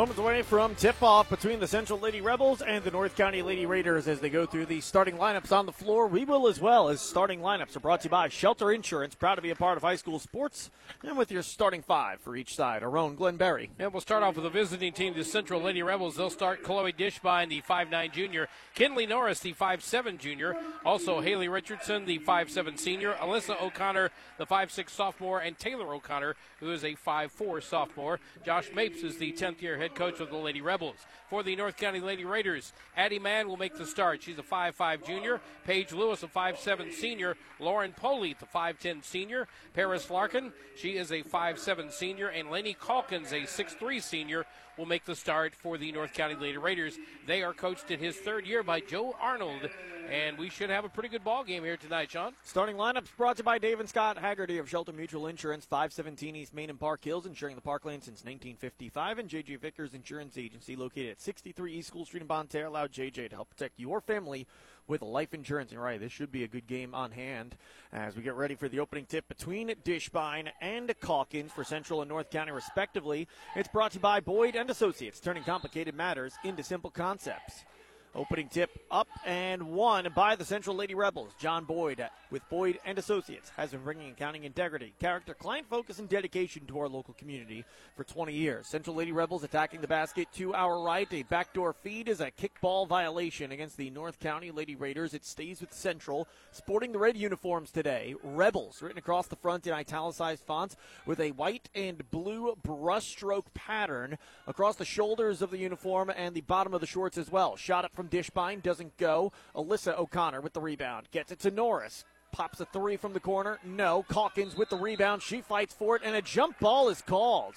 Moments away from tip off between the Central Lady Rebels and the North County Lady Raiders as they go through the starting lineups on the floor. We will as well as starting lineups are brought to you by Shelter Insurance, proud to be a part of high school sports, and with your starting five for each side. Arone Glenberry. And we'll start off with the visiting team, the Central Lady Rebels. They'll start Chloe Dishbine, the 5'9 junior, Kinley Norris, the 5'7 junior, also Haley Richardson, the 5'7 senior, Alyssa O'Connor, the 5'6 sophomore, and Taylor O'Connor, who is a 5'4 sophomore. Josh Mapes is the 10th year head coach of the Lady Rebels. For the North County Lady Raiders, Addie Mann will make the start. She's a 5'5 junior. Paige Lewis, a 5'7 senior. Lauren Polite, the 5'10 senior. Paris Larkin, she is a 5'7 senior. And Lenny Calkins, a 6'3 senior, will make the start for the North County Lady Raiders. They are coached in his third year by Joe Arnold, and we should have a pretty good ball game here tonight, Sean. Starting lineups brought to you by Dave and Scott Haggerty of Shelter Mutual Insurance, 517 East Main and Park Hills, insuring the parkland since 1955, and JJ Vickers Insurance Agency, located at 63 East School Street in Bonne Terre, allowed JJ to help protect your family with life insurance. And right, this should be a good game on hand as we get ready for the opening tip between Dishbine and Calkins for Central and North County, respectively. It's brought to you by Boyd and Associates, turning complicated matters into simple concepts. Opening tip up and one by the Central Lady Rebels. John Boyd with Boyd and Associates has been bringing accounting integrity, character, client focus, and dedication to our local community for 20 years. Central Lady Rebels attacking the basket to our right. A backdoor feed is a kickball violation against the North County Lady Raiders. It stays with Central, sporting the red uniforms today. Rebels written across the front in italicized fonts with a white and blue brushstroke pattern across the shoulders of the uniform and the bottom of the shorts as well. Shot up from Dishbine doesn't go. Alyssa O'Connor with the rebound. Gets it to Norris. Pops a three from the corner. No. Calkins with the rebound. She fights for it, and a jump ball is called.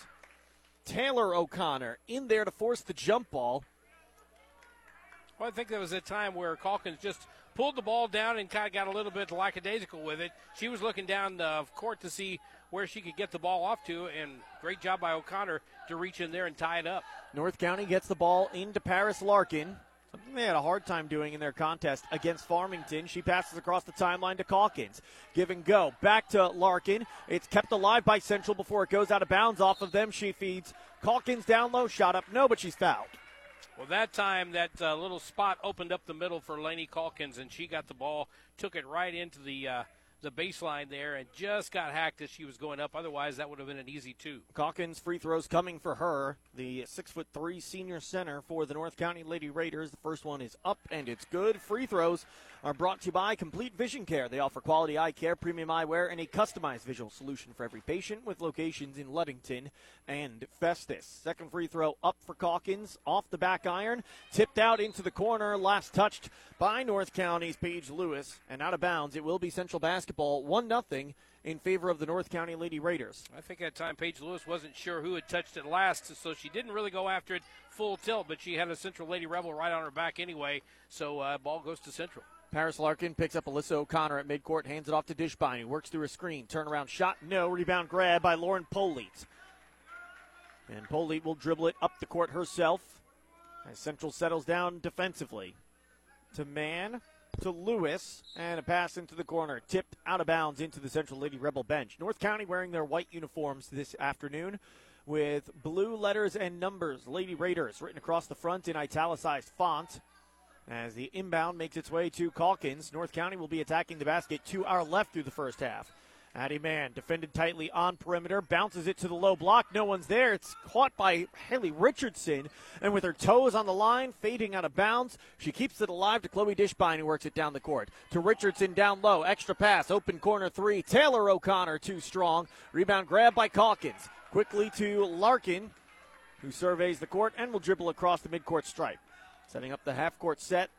Taylor O'Connor in there to force the jump ball. Well, I think there was a time where Calkins just pulled the ball down and kind of got a little bit lackadaisical with it. She was looking down the court to see where she could get the ball off to, and great job by O'Connor to reach in there and tie it up. North County gets the ball into Paris Larkin. Something they had a hard time doing in their contest against Farmington. She passes across the timeline to Calkins. Give and go. Back to Larkin. It's kept alive by Central before it goes out of bounds off of them. She feeds Calkins down low. Shot up. No, but she's fouled. Well, that time that uh, little spot opened up the middle for Laney Calkins, and she got the ball, took it right into the uh, the baseline there and just got hacked as she was going up. Otherwise, that would have been an easy two. Calkins free throws coming for her, the six foot three senior center for the North County Lady Raiders. The first one is up and it's good. Free throws are brought to you by Complete Vision Care. They offer quality eye care, premium eyewear, and a customized visual solution for every patient with locations in Ludington and Festus. Second free throw up for Calkins, off the back iron, tipped out into the corner, last touched by North County's Paige Lewis, and out of bounds. It will be Central basketball, 1 0 in favor of the North County Lady Raiders. I think at time Paige Lewis wasn't sure who had touched it last, so she didn't really go after it full tilt, but she had a Central Lady Rebel right on her back anyway, so uh, ball goes to Central. Paris Larkin picks up Alyssa O'Connor at midcourt, hands it off to Dishbine, who works through a screen. Turnaround shot, no. Rebound grab by Lauren Polite. And Polite will dribble it up the court herself as Central settles down defensively. To Mann, to Lewis, and a pass into the corner, tipped out of bounds into the Central Lady Rebel bench. North County wearing their white uniforms this afternoon with blue letters and numbers. Lady Raiders written across the front in italicized font. As the inbound makes its way to Calkins, North County will be attacking the basket to our left through the first half. Addie Mann defended tightly on perimeter, bounces it to the low block. No one's there. It's caught by Haley Richardson, and with her toes on the line, fading out of bounds, she keeps it alive to Chloe Dishbine, who works it down the court. To Richardson down low, extra pass, open corner three. Taylor O'Connor too strong. Rebound grab by Calkins. Quickly to Larkin, who surveys the court and will dribble across the midcourt stripe. Setting up the half court set.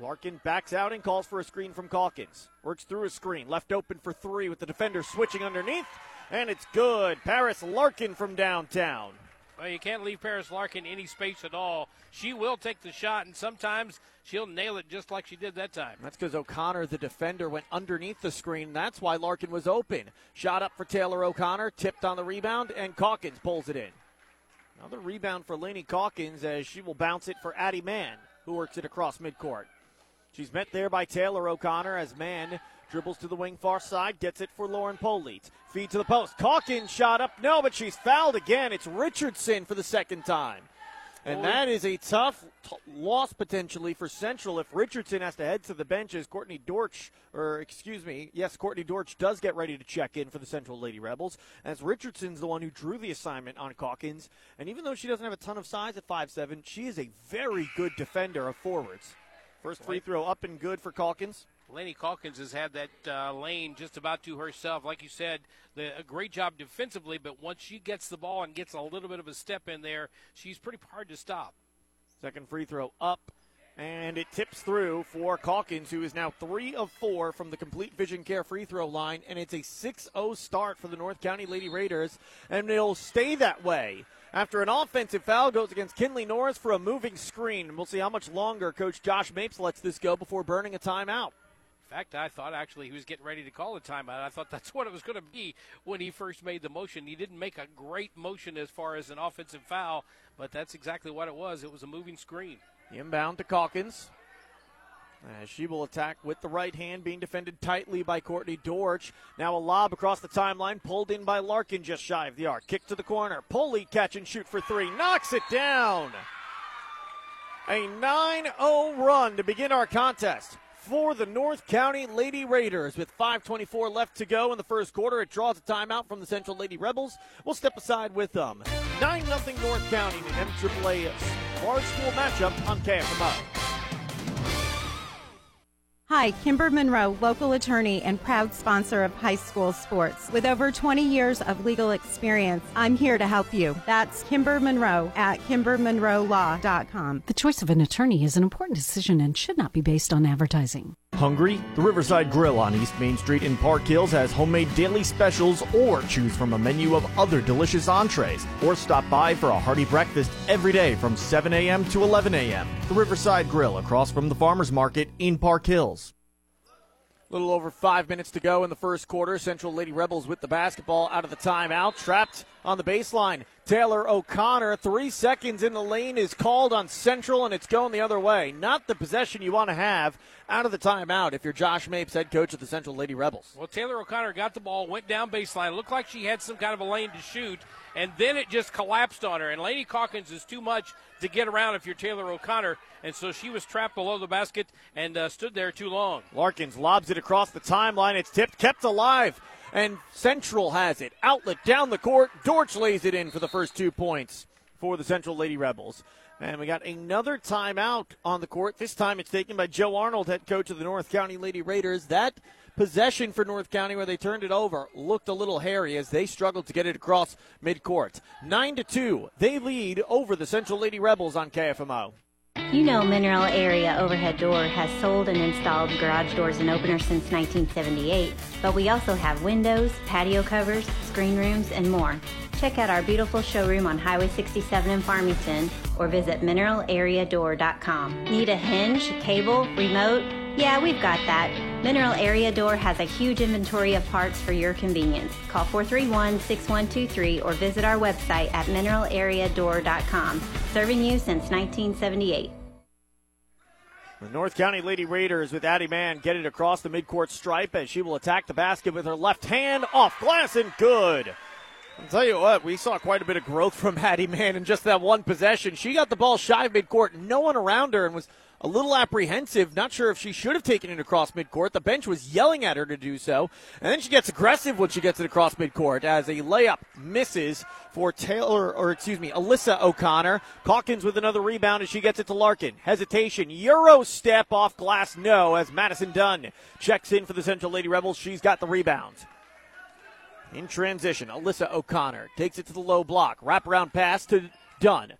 Larkin backs out and calls for a screen from Calkins. Works through a screen. Left open for three with the defender switching underneath. And it's good. Paris Larkin from downtown. Well, you can't leave Paris Larkin any space at all. She will take the shot, and sometimes she'll nail it just like she did that time. That's because O'Connor, the defender, went underneath the screen. That's why Larkin was open. Shot up for Taylor O'Connor, tipped on the rebound, and Calkins pulls it in. Another rebound for Laney Calkins as she will bounce it for Addie Mann, who works it across midcourt. She's met there by Taylor O'Connor as Mann dribbles to the wing far side, gets it for Lauren Polite. Feed to the post. Calkins shot up. No, but she's fouled again. It's Richardson for the second time. And that is a tough t- loss potentially for Central if Richardson has to head to the bench as Courtney Dortch, or excuse me, yes, Courtney Dortch does get ready to check in for the Central Lady Rebels, as Richardson's the one who drew the assignment on Calkins. And even though she doesn't have a ton of size at 5'7, she is a very good defender of forwards. First free throw up and good for Calkins. Laney Calkins has had that uh, lane just about to herself. Like you said, the, a great job defensively, but once she gets the ball and gets a little bit of a step in there, she's pretty hard to stop. Second free throw up, and it tips through for Calkins, who is now three of four from the complete vision care free throw line, and it's a 6 0 start for the North County Lady Raiders, and it'll stay that way. After an offensive foul goes against Kinley Norris for a moving screen, we'll see how much longer Coach Josh Mapes lets this go before burning a timeout. In fact, I thought actually he was getting ready to call a timeout. I thought that's what it was going to be when he first made the motion. He didn't make a great motion as far as an offensive foul, but that's exactly what it was. It was a moving screen. Inbound to Calkins. As she will attack with the right hand, being defended tightly by Courtney Dortch. Now a lob across the timeline, pulled in by Larkin just shy of the arc. Kick to the corner. Pulley catch and shoot for three. Knocks it down. A 9 0 run to begin our contest for the North County Lady Raiders. With 5.24 left to go in the first quarter, it draws a timeout from the Central Lady Rebels. We'll step aside with them. 9 0 North County in an MAAA large school matchup on KFMO. Hi, Kimber Monroe, local attorney and proud sponsor of high school sports. With over 20 years of legal experience, I'm here to help you. That's Kimber Monroe at kimbermonroelaw.com. The choice of an attorney is an important decision and should not be based on advertising. Hungry? The Riverside Grill on East Main Street in Park Hills has homemade daily specials or choose from a menu of other delicious entrees or stop by for a hearty breakfast every day from 7 a.m. to 11 a.m. The Riverside Grill across from the Farmers Market in Park Hills. A little over five minutes to go in the first quarter. Central Lady Rebels with the basketball out of the timeout. Trapped on the baseline. Taylor O'Connor, three seconds in the lane, is called on Central, and it's going the other way. Not the possession you want to have out of the timeout if you're Josh Mapes, head coach of the Central Lady Rebels. Well, Taylor O'Connor got the ball, went down baseline, looked like she had some kind of a lane to shoot, and then it just collapsed on her. And Lady Calkins is too much to get around if you're Taylor O'Connor, and so she was trapped below the basket and uh, stood there too long. Larkins lobs it across the timeline. It's tipped, kept alive and Central has it. Outlet down the court. Dortch lays it in for the first two points for the Central Lady Rebels. And we got another timeout on the court. This time it's taken by Joe Arnold, head coach of the North County Lady Raiders. That possession for North County where they turned it over looked a little hairy as they struggled to get it across midcourt. 9 to 2. They lead over the Central Lady Rebels on KFMO. You know Mineral Area Overhead Door has sold and installed garage doors and openers since 1978, but we also have windows, patio covers, screen rooms, and more. Check out our beautiful showroom on Highway 67 in Farmington or visit mineralareadoor.com. Need a hinge, cable, remote? Yeah, we've got that. Mineral Area Door has a huge inventory of parts for your convenience. Call 431 6123 or visit our website at mineralareadoor.com. Serving you since 1978. The North County Lady Raiders with Addie Mann get it across the midcourt stripe as she will attack the basket with her left hand off glass and good. I'll tell you what, we saw quite a bit of growth from Addie Mann in just that one possession. She got the ball shy of midcourt, no one around her, and was a little apprehensive, not sure if she should have taken it across midcourt. The bench was yelling at her to do so. And then she gets aggressive when she gets it across midcourt as a layup misses for Taylor, or excuse me, Alyssa O'Connor. Calkins with another rebound as she gets it to Larkin. Hesitation. Euro step off glass, no, as Madison Dunn checks in for the Central Lady Rebels. She's got the rebound. In transition, Alyssa O'Connor takes it to the low block. Wraparound pass to Dunn.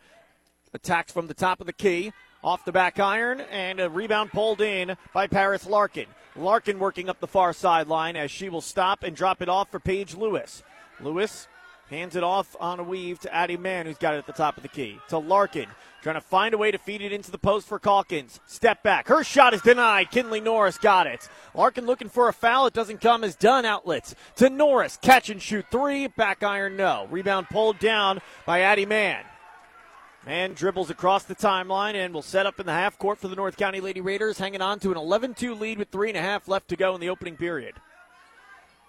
Attacks from the top of the key off the back iron, and a rebound pulled in by Paris Larkin. Larkin working up the far sideline as she will stop and drop it off for Paige Lewis. Lewis hands it off on a weave to Addie Mann, who's got it at the top of the key. To Larkin, trying to find a way to feed it into the post for Calkins. Step back. Her shot is denied. Kinley Norris got it. Larkin looking for a foul. It doesn't come as Dunn outlets. To Norris. Catch and shoot three. Back iron, no. Rebound pulled down by Addie Mann. Mann dribbles across the timeline and will set up in the half court for the North County Lady Raiders, hanging on to an 11 2 lead with three and a half left to go in the opening period.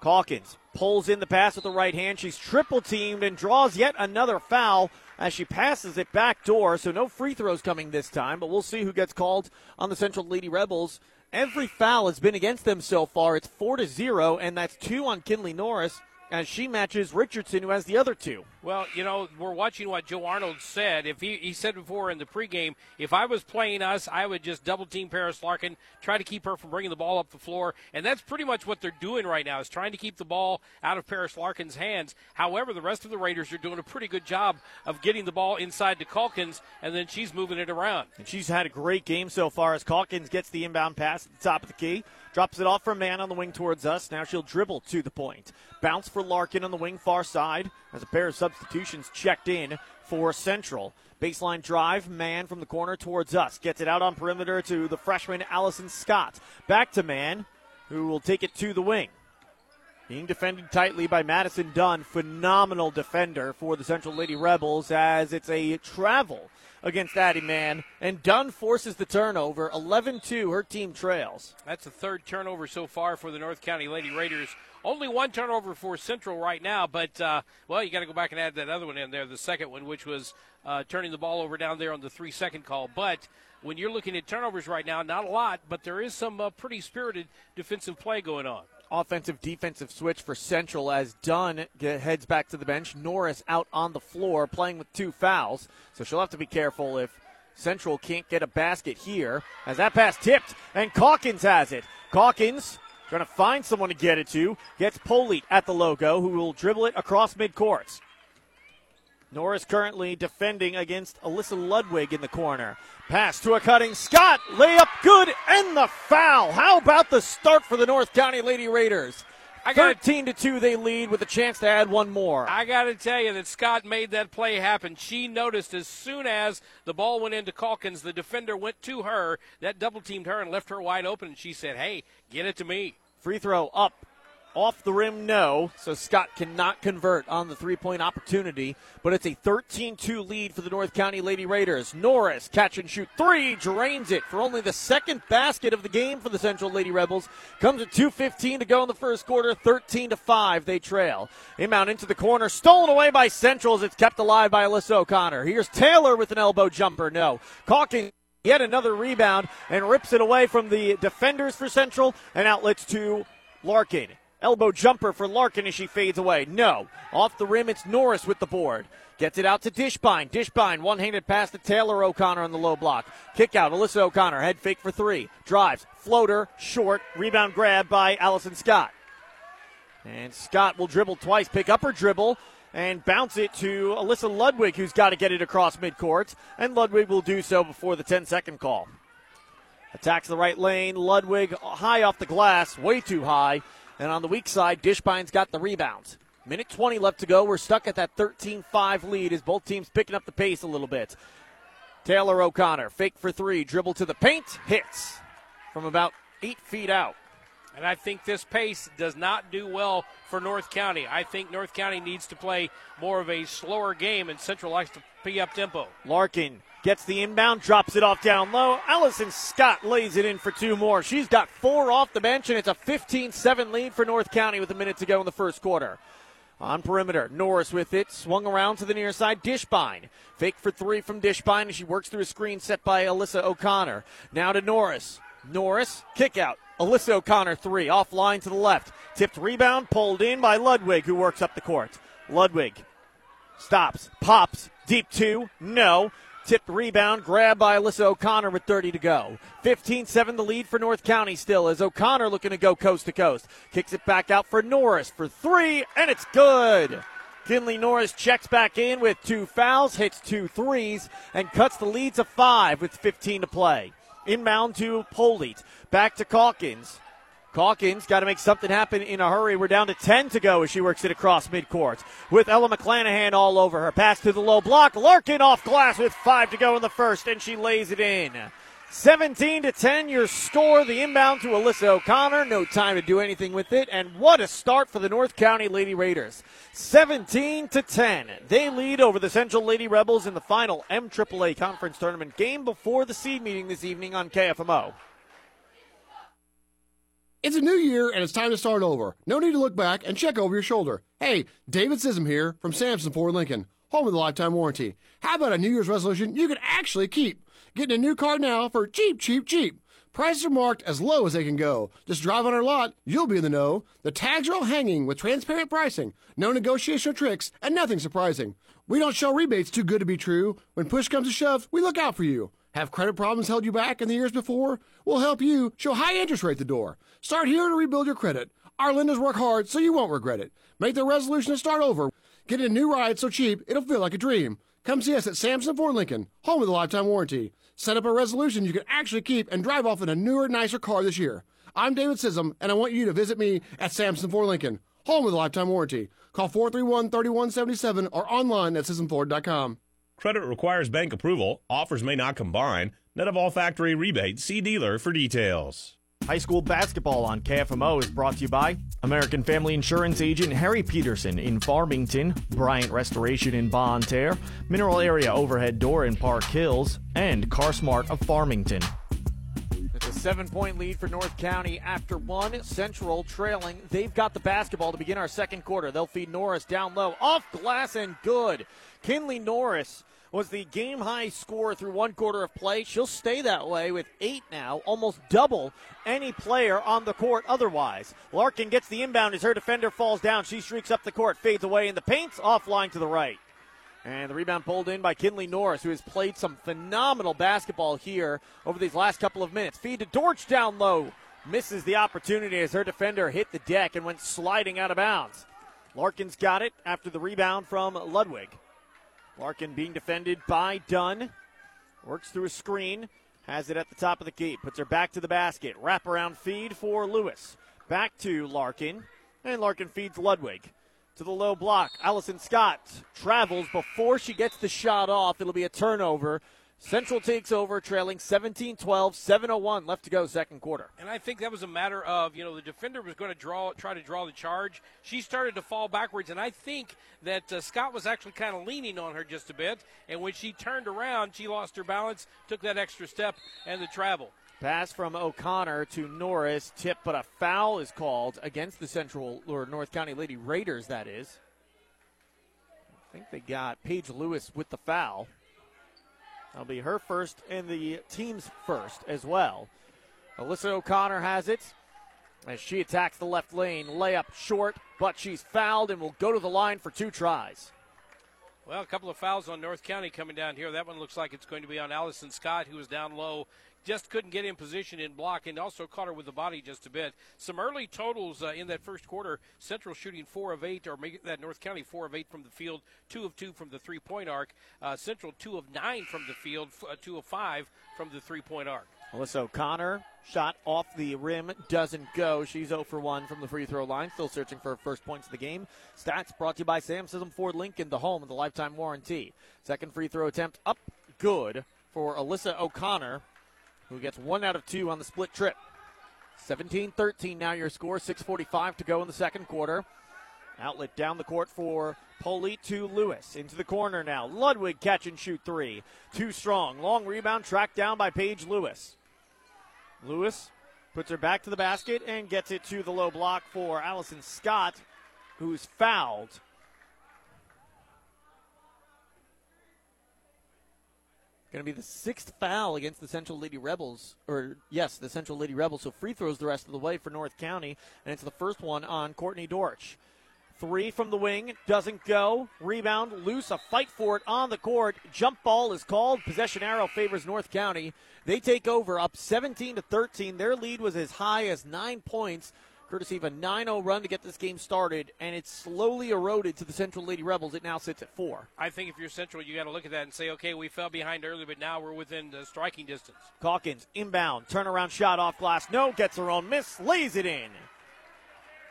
Calkins pulls in the pass with the right hand. She's triple teamed and draws yet another foul as she passes it back door. So no free throws coming this time, but we'll see who gets called on the Central Lady Rebels. Every foul has been against them so far. It's four to zero, and that's two on Kinley Norris as she matches Richardson, who has the other two. Well, you know, we're watching what Joe Arnold said. If he, he said before in the pregame, if I was playing us, I would just double team Paris Larkin, try to keep her from bringing the ball up the floor, and that's pretty much what they're doing right now is trying to keep the ball out of Paris Larkin's hands. However, the rest of the Raiders are doing a pretty good job of getting the ball inside to Calkins, and then she's moving it around. And she's had a great game so far as Calkins gets the inbound pass at the top of the key. Drops it off for Mann on the wing towards us. Now she'll dribble to the point. Bounce for Larkin on the wing far side as a pair of substitutions checked in for Central. Baseline drive, Mann from the corner towards us. Gets it out on perimeter to the freshman Allison Scott. Back to Mann, who will take it to the wing. Being defended tightly by Madison Dunn. Phenomenal defender for the Central Lady Rebels as it's a travel against Addie Mann. And Dunn forces the turnover. 11 2, her team trails. That's the third turnover so far for the North County Lady Raiders. Only one turnover for Central right now, but, uh, well, you got to go back and add that other one in there, the second one, which was uh, turning the ball over down there on the three second call. But when you're looking at turnovers right now, not a lot, but there is some uh, pretty spirited defensive play going on offensive defensive switch for Central as Dunn heads back to the bench. Norris out on the floor playing with two fouls, so she'll have to be careful if Central can't get a basket here. As that pass tipped, and Calkins has it. Calkins trying to find someone to get it to. Gets Polite at the logo, who will dribble it across midcourt. Norris currently defending against Alyssa Ludwig in the corner. Pass to a cutting Scott. Layup good and the foul. How about the start for the North County Lady Raiders? I gotta, 13 to 2 they lead with a chance to add one more. I got to tell you that Scott made that play happen. She noticed as soon as the ball went into Calkins, the defender went to her, that double teamed her and left her wide open and she said, "Hey, get it to me." Free throw up off the rim, no. So Scott cannot convert on the three point opportunity, but it's a 13 2 lead for the North County Lady Raiders. Norris, catch and shoot three, drains it for only the second basket of the game for the Central Lady Rebels. Comes at 2.15 to go in the first quarter, 13 to 5. They trail. Inbound into the corner, stolen away by Central as it's kept alive by Alyssa O'Connor. Here's Taylor with an elbow jumper, no. Calkins yet another rebound and rips it away from the defenders for Central and outlets to Larkin. Elbow jumper for Larkin as she fades away. No. Off the rim, it's Norris with the board. Gets it out to Dishbine. Dishbine, one handed pass to Taylor O'Connor on the low block. Kick out, Alyssa O'Connor. Head fake for three. Drives. Floater, short. Rebound grab by Allison Scott. And Scott will dribble twice, pick up her dribble, and bounce it to Alyssa Ludwig, who's got to get it across midcourt. And Ludwig will do so before the 10 second call. Attacks the right lane. Ludwig high off the glass, way too high. And on the weak side, Dishbine's got the rebounds. Minute 20 left to go. We're stuck at that 13 5 lead as both teams picking up the pace a little bit. Taylor O'Connor, fake for three, dribble to the paint, hits from about eight feet out. And I think this pace does not do well for North County. I think North County needs to play more of a slower game, and Central likes to be up tempo. Larkin gets the inbound, drops it off down low. Allison Scott lays it in for two more. She's got four off the bench, and it's a 15 7 lead for North County with a minute to go in the first quarter. On perimeter, Norris with it, swung around to the near side. Dishbine. Fake for three from Dishbine and she works through a screen set by Alyssa O'Connor. Now to Norris. Norris, kick out. Alyssa O'Connor, three, offline to the left. Tipped rebound, pulled in by Ludwig, who works up the court. Ludwig stops, pops, deep two, no. Tipped rebound, grabbed by Alyssa O'Connor with 30 to go. 15 7 the lead for North County still as O'Connor looking to go coast to coast. Kicks it back out for Norris for three, and it's good. Kinley Norris checks back in with two fouls, hits two threes, and cuts the lead to five with 15 to play. Inbound to Polite. Back to Calkins. Calkins got to make something happen in a hurry. We're down to 10 to go as she works it across midcourt with Ella McClanahan all over her. Pass to the low block. Larkin off glass with five to go in the first, and she lays it in. 17 to 10, your score. The inbound to Alyssa O'Connor. No time to do anything with it. And what a start for the North County Lady Raiders. 17 to 10. They lead over the Central Lady Rebels in the final MAAA conference tournament game before the seed meeting this evening on KFMO. It's a new year and it's time to start over. No need to look back and check over your shoulder. Hey, David Sism here from Sam Sism Ford Lincoln, home of the lifetime warranty. How about a New Year's resolution you can actually keep? Getting a new car now for cheap, cheap, cheap. Prices are marked as low as they can go. Just drive on our lot, you'll be in the know. The tags are all hanging with transparent pricing, no negotiation tricks, and nothing surprising. We don't show rebates too good to be true. When push comes to shove, we look out for you. Have credit problems held you back in the years before? We'll help you show high interest rate the door. Start here to rebuild your credit. Our lenders work hard so you won't regret it. Make the resolution to start over. Get a new ride so cheap it'll feel like a dream. Come see us at Sam Sism Ford Lincoln, home of the lifetime warranty. Set up a resolution you can actually keep and drive off in a newer, nicer car this year. I'm David Sism, and I want you to visit me at Sam Sism Ford Lincoln, home with the lifetime warranty. Call 431 3177 or online at SismFord.com. Credit requires bank approval. Offers may not combine. Net of all factory rebates. See dealer for details. High school basketball on KFMO is brought to you by American Family Insurance agent Harry Peterson in Farmington, Bryant Restoration in Bonne Terre, Mineral Area Overhead Door in Park Hills, and CarSmart of Farmington. It's a seven point lead for North County after one. Central trailing. They've got the basketball to begin our second quarter. They'll feed Norris down low. Off glass and good. Kinley Norris was the game high score through one quarter of play. She'll stay that way with eight now, almost double any player on the court otherwise. Larkin gets the inbound as her defender falls down. She streaks up the court, fades away in the paint, offline to the right. And the rebound pulled in by Kinley Norris, who has played some phenomenal basketball here over these last couple of minutes. Feed to Dortch down low. Misses the opportunity as her defender hit the deck and went sliding out of bounds. Larkin's got it after the rebound from Ludwig. Larkin being defended by Dunn. Works through a screen. Has it at the top of the key. Puts her back to the basket. Wraparound feed for Lewis. Back to Larkin. And Larkin feeds Ludwig. To the low block. Allison Scott travels before she gets the shot off. It'll be a turnover Central takes over, trailing 17 12, 7.01 left to go, second quarter. And I think that was a matter of, you know, the defender was going to draw, try to draw the charge. She started to fall backwards, and I think that uh, Scott was actually kind of leaning on her just a bit. And when she turned around, she lost her balance, took that extra step, and the travel. Pass from O'Connor to Norris, tip, but a foul is called against the Central or North County Lady Raiders, that is. I think they got Paige Lewis with the foul. That'll be her first and the team's first as well. Alyssa O'Connor has it as she attacks the left lane. Layup short, but she's fouled and will go to the line for two tries. Well, a couple of fouls on North County coming down here. That one looks like it's going to be on Allison Scott, who is down low just couldn't get in position in block and also caught her with the body just a bit. Some early totals uh, in that first quarter Central shooting 4 of 8, or that North County 4 of 8 from the field, 2 of 2 from the three point arc. Uh, Central 2 of 9 from the field, uh, 2 of 5 from the three point arc. Alyssa O'Connor shot off the rim doesn't go. She's 0 for 1 from the free throw line. Still searching for her first points of the game. Stats brought to you by Sam Sism Ford Lincoln, the home of the lifetime warranty. Second free throw attempt up, good for Alyssa O'Connor who gets one out of two on the split trip. 17 13 now your score, 6.45 to go in the second quarter. Outlet down the court for Poli to Lewis. Into the corner now. Ludwig catch and shoot three. Too strong. Long rebound tracked down by Paige Lewis. Lewis puts her back to the basket and gets it to the low block for Allison Scott, who's fouled. Going to be the sixth foul against the Central Lady Rebels, or yes, the Central Lady Rebels. So free throws the rest of the way for North County, and it's the first one on Courtney Dortch. Three from the wing, doesn't go. Rebound, loose, a fight for it on the court. Jump ball is called. Possession arrow favors North County. They take over up 17 to 13. Their lead was as high as nine points courtesy of a 9 0 run to get this game started, and it's slowly eroded to the Central Lady Rebels. It now sits at four. I think if you're Central, you got to look at that and say, okay, we fell behind early, but now we're within the striking distance. Calkins, inbound, turnaround shot off glass. No, gets her own miss, lays it in.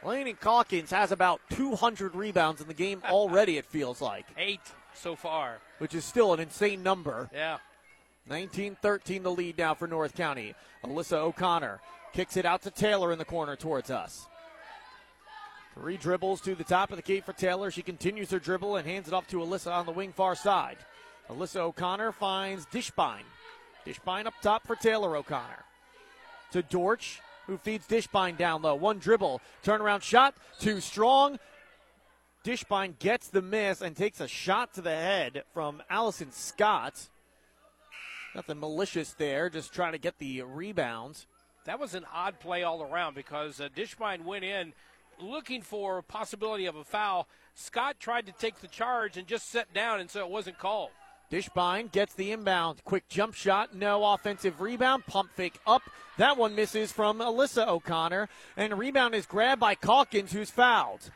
Laney Calkins has about 200 rebounds in the game already, it feels like. Eight so far. Which is still an insane number. Yeah. 19 13 the lead now for North County. Alyssa O'Connor kicks it out to Taylor in the corner towards us. Three dribbles to the top of the key for Taylor. She continues her dribble and hands it off to Alyssa on the wing far side. Alyssa O'Connor finds Dishbine. Dishbine up top for Taylor O'Connor. To Dortch, who feeds Dishbine down low. One dribble, turnaround shot, too strong. Dishbine gets the miss and takes a shot to the head from Allison Scott. Nothing malicious there, just trying to get the rebound. That was an odd play all around because uh, went in looking for a possibility of a foul. Scott tried to take the charge and just sat down, and so it wasn't called. Dishbine gets the inbound. Quick jump shot, no offensive rebound. Pump fake up. That one misses from Alyssa O'Connor. And rebound is grabbed by Calkins, who's fouled.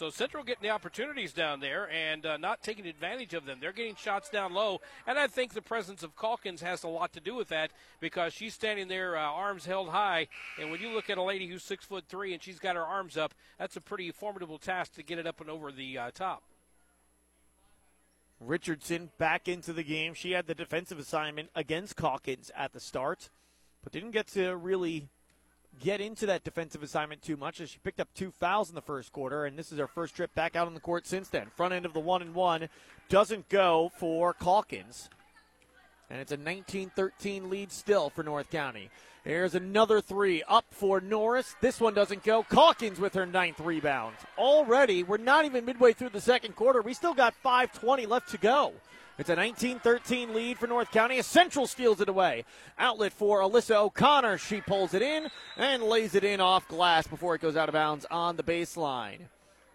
So Central getting the opportunities down there and uh, not taking advantage of them. They're getting shots down low, and I think the presence of Calkins has a lot to do with that because she's standing there, uh, arms held high. And when you look at a lady who's six foot three and she's got her arms up, that's a pretty formidable task to get it up and over the uh, top. Richardson back into the game. She had the defensive assignment against Calkins at the start, but didn't get to really get into that defensive assignment too much as she picked up two fouls in the first quarter, and this is her first trip back out on the court since then. Front end of the one and one doesn't go for Calkins. And it's a 19 13 lead still for North County. Here's another three up for Norris. This one doesn't go. Calkins with her ninth rebound. Already, we're not even midway through the second quarter. We still got 5.20 left to go. It's a 19 13 lead for North County. A Central steals it away. Outlet for Alyssa O'Connor. She pulls it in and lays it in off glass before it goes out of bounds on the baseline.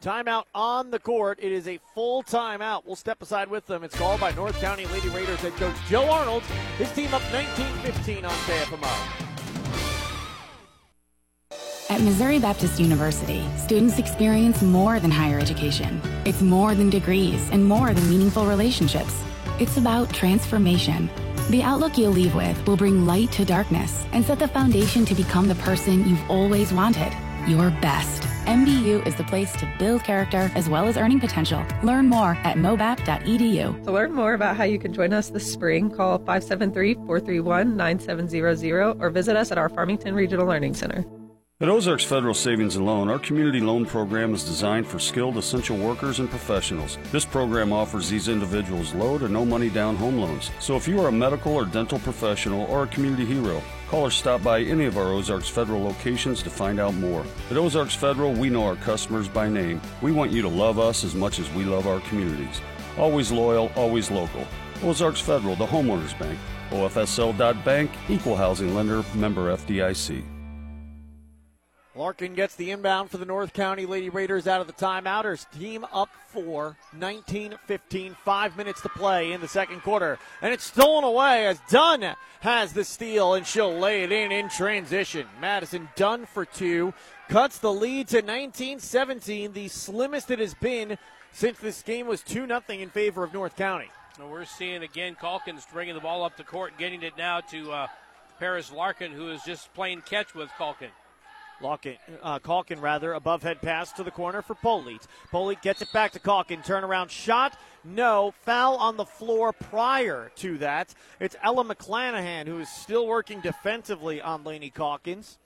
Timeout on the court. It is a full timeout. We'll step aside with them. It's called by North County Lady Raiders head coach Joe Arnold. His team up 19 15 on KFMO. At Missouri Baptist University, students experience more than higher education. It's more than degrees and more than meaningful relationships. It's about transformation. The outlook you'll leave with will bring light to darkness and set the foundation to become the person you've always wanted your best. MBU is the place to build character as well as earning potential. Learn more at mobap.edu. To learn more about how you can join us this spring, call 573 431 9700 or visit us at our Farmington Regional Learning Center. At Ozarks Federal Savings and Loan, our community loan program is designed for skilled essential workers and professionals. This program offers these individuals low to no money down home loans. So if you are a medical or dental professional or a community hero, call or stop by any of our Ozarks Federal locations to find out more. At Ozarks Federal, we know our customers by name. We want you to love us as much as we love our communities. Always loyal, always local. Ozarks Federal, the homeowners bank. OFSL.bank, equal housing lender, member FDIC. Larkin gets the inbound for the North County Lady Raiders out of the timeout. Her team up for 19 15, five minutes to play in the second quarter. And it's stolen away as Dunn has the steal and she'll lay it in in transition. Madison Dunn for two cuts the lead to 19 17, the slimmest it has been since this game was 2 0 in favor of North County. We're seeing again Calkins bringing the ball up the court, getting it now to uh, Paris Larkin, who is just playing catch with Calkins. Larkin, uh, Calkin, rather, above head pass to the corner for Polite. Polite gets it back to Calkin. Turnaround shot. No. Foul on the floor prior to that. It's Ella McClanahan who is still working defensively on Laney Calkins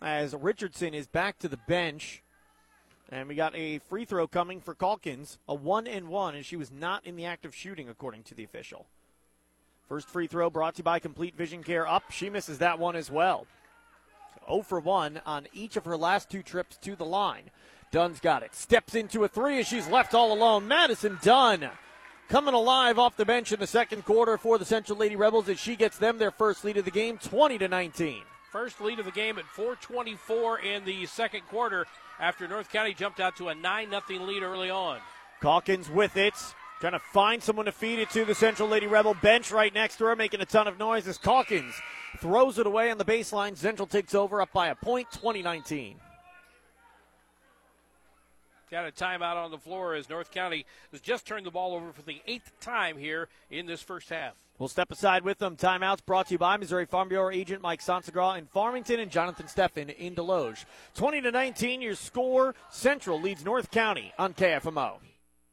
as Richardson is back to the bench. And we got a free throw coming for Calkins, a one and one, and she was not in the act of shooting, according to the official. First free throw brought to you by Complete Vision Care up. She misses that one as well. 0 for 1 on each of her last two trips to the line. Dunn's got it. Steps into a three as she's left all alone. Madison Dunn coming alive off the bench in the second quarter for the Central Lady Rebels as she gets them their first lead of the game, 20 to 19. First lead of the game at 4:24 in the second quarter after North County jumped out to a 9 0 lead early on. Calkins with it. Trying to find someone to feed it to the Central Lady Rebel bench right next to her, making a ton of noise as Calkins throws it away on the baseline. Central takes over up by a point, 2019. Got a timeout on the floor as North County has just turned the ball over for the eighth time here in this first half. We'll step aside with them. Timeouts brought to you by Missouri Farm Bureau agent Mike Sansagra in Farmington and Jonathan Steffen in Desloge. 20 to 19, your score. Central leads North County on KFMO.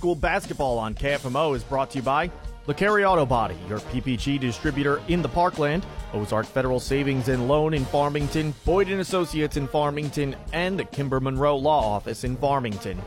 school basketball on KFMO is brought to you by LeCarry Auto Body, your PPG distributor in the Parkland, Ozark Federal Savings and Loan in Farmington, Boyd and Associates in Farmington, and the Kimber Monroe Law Office in Farmington.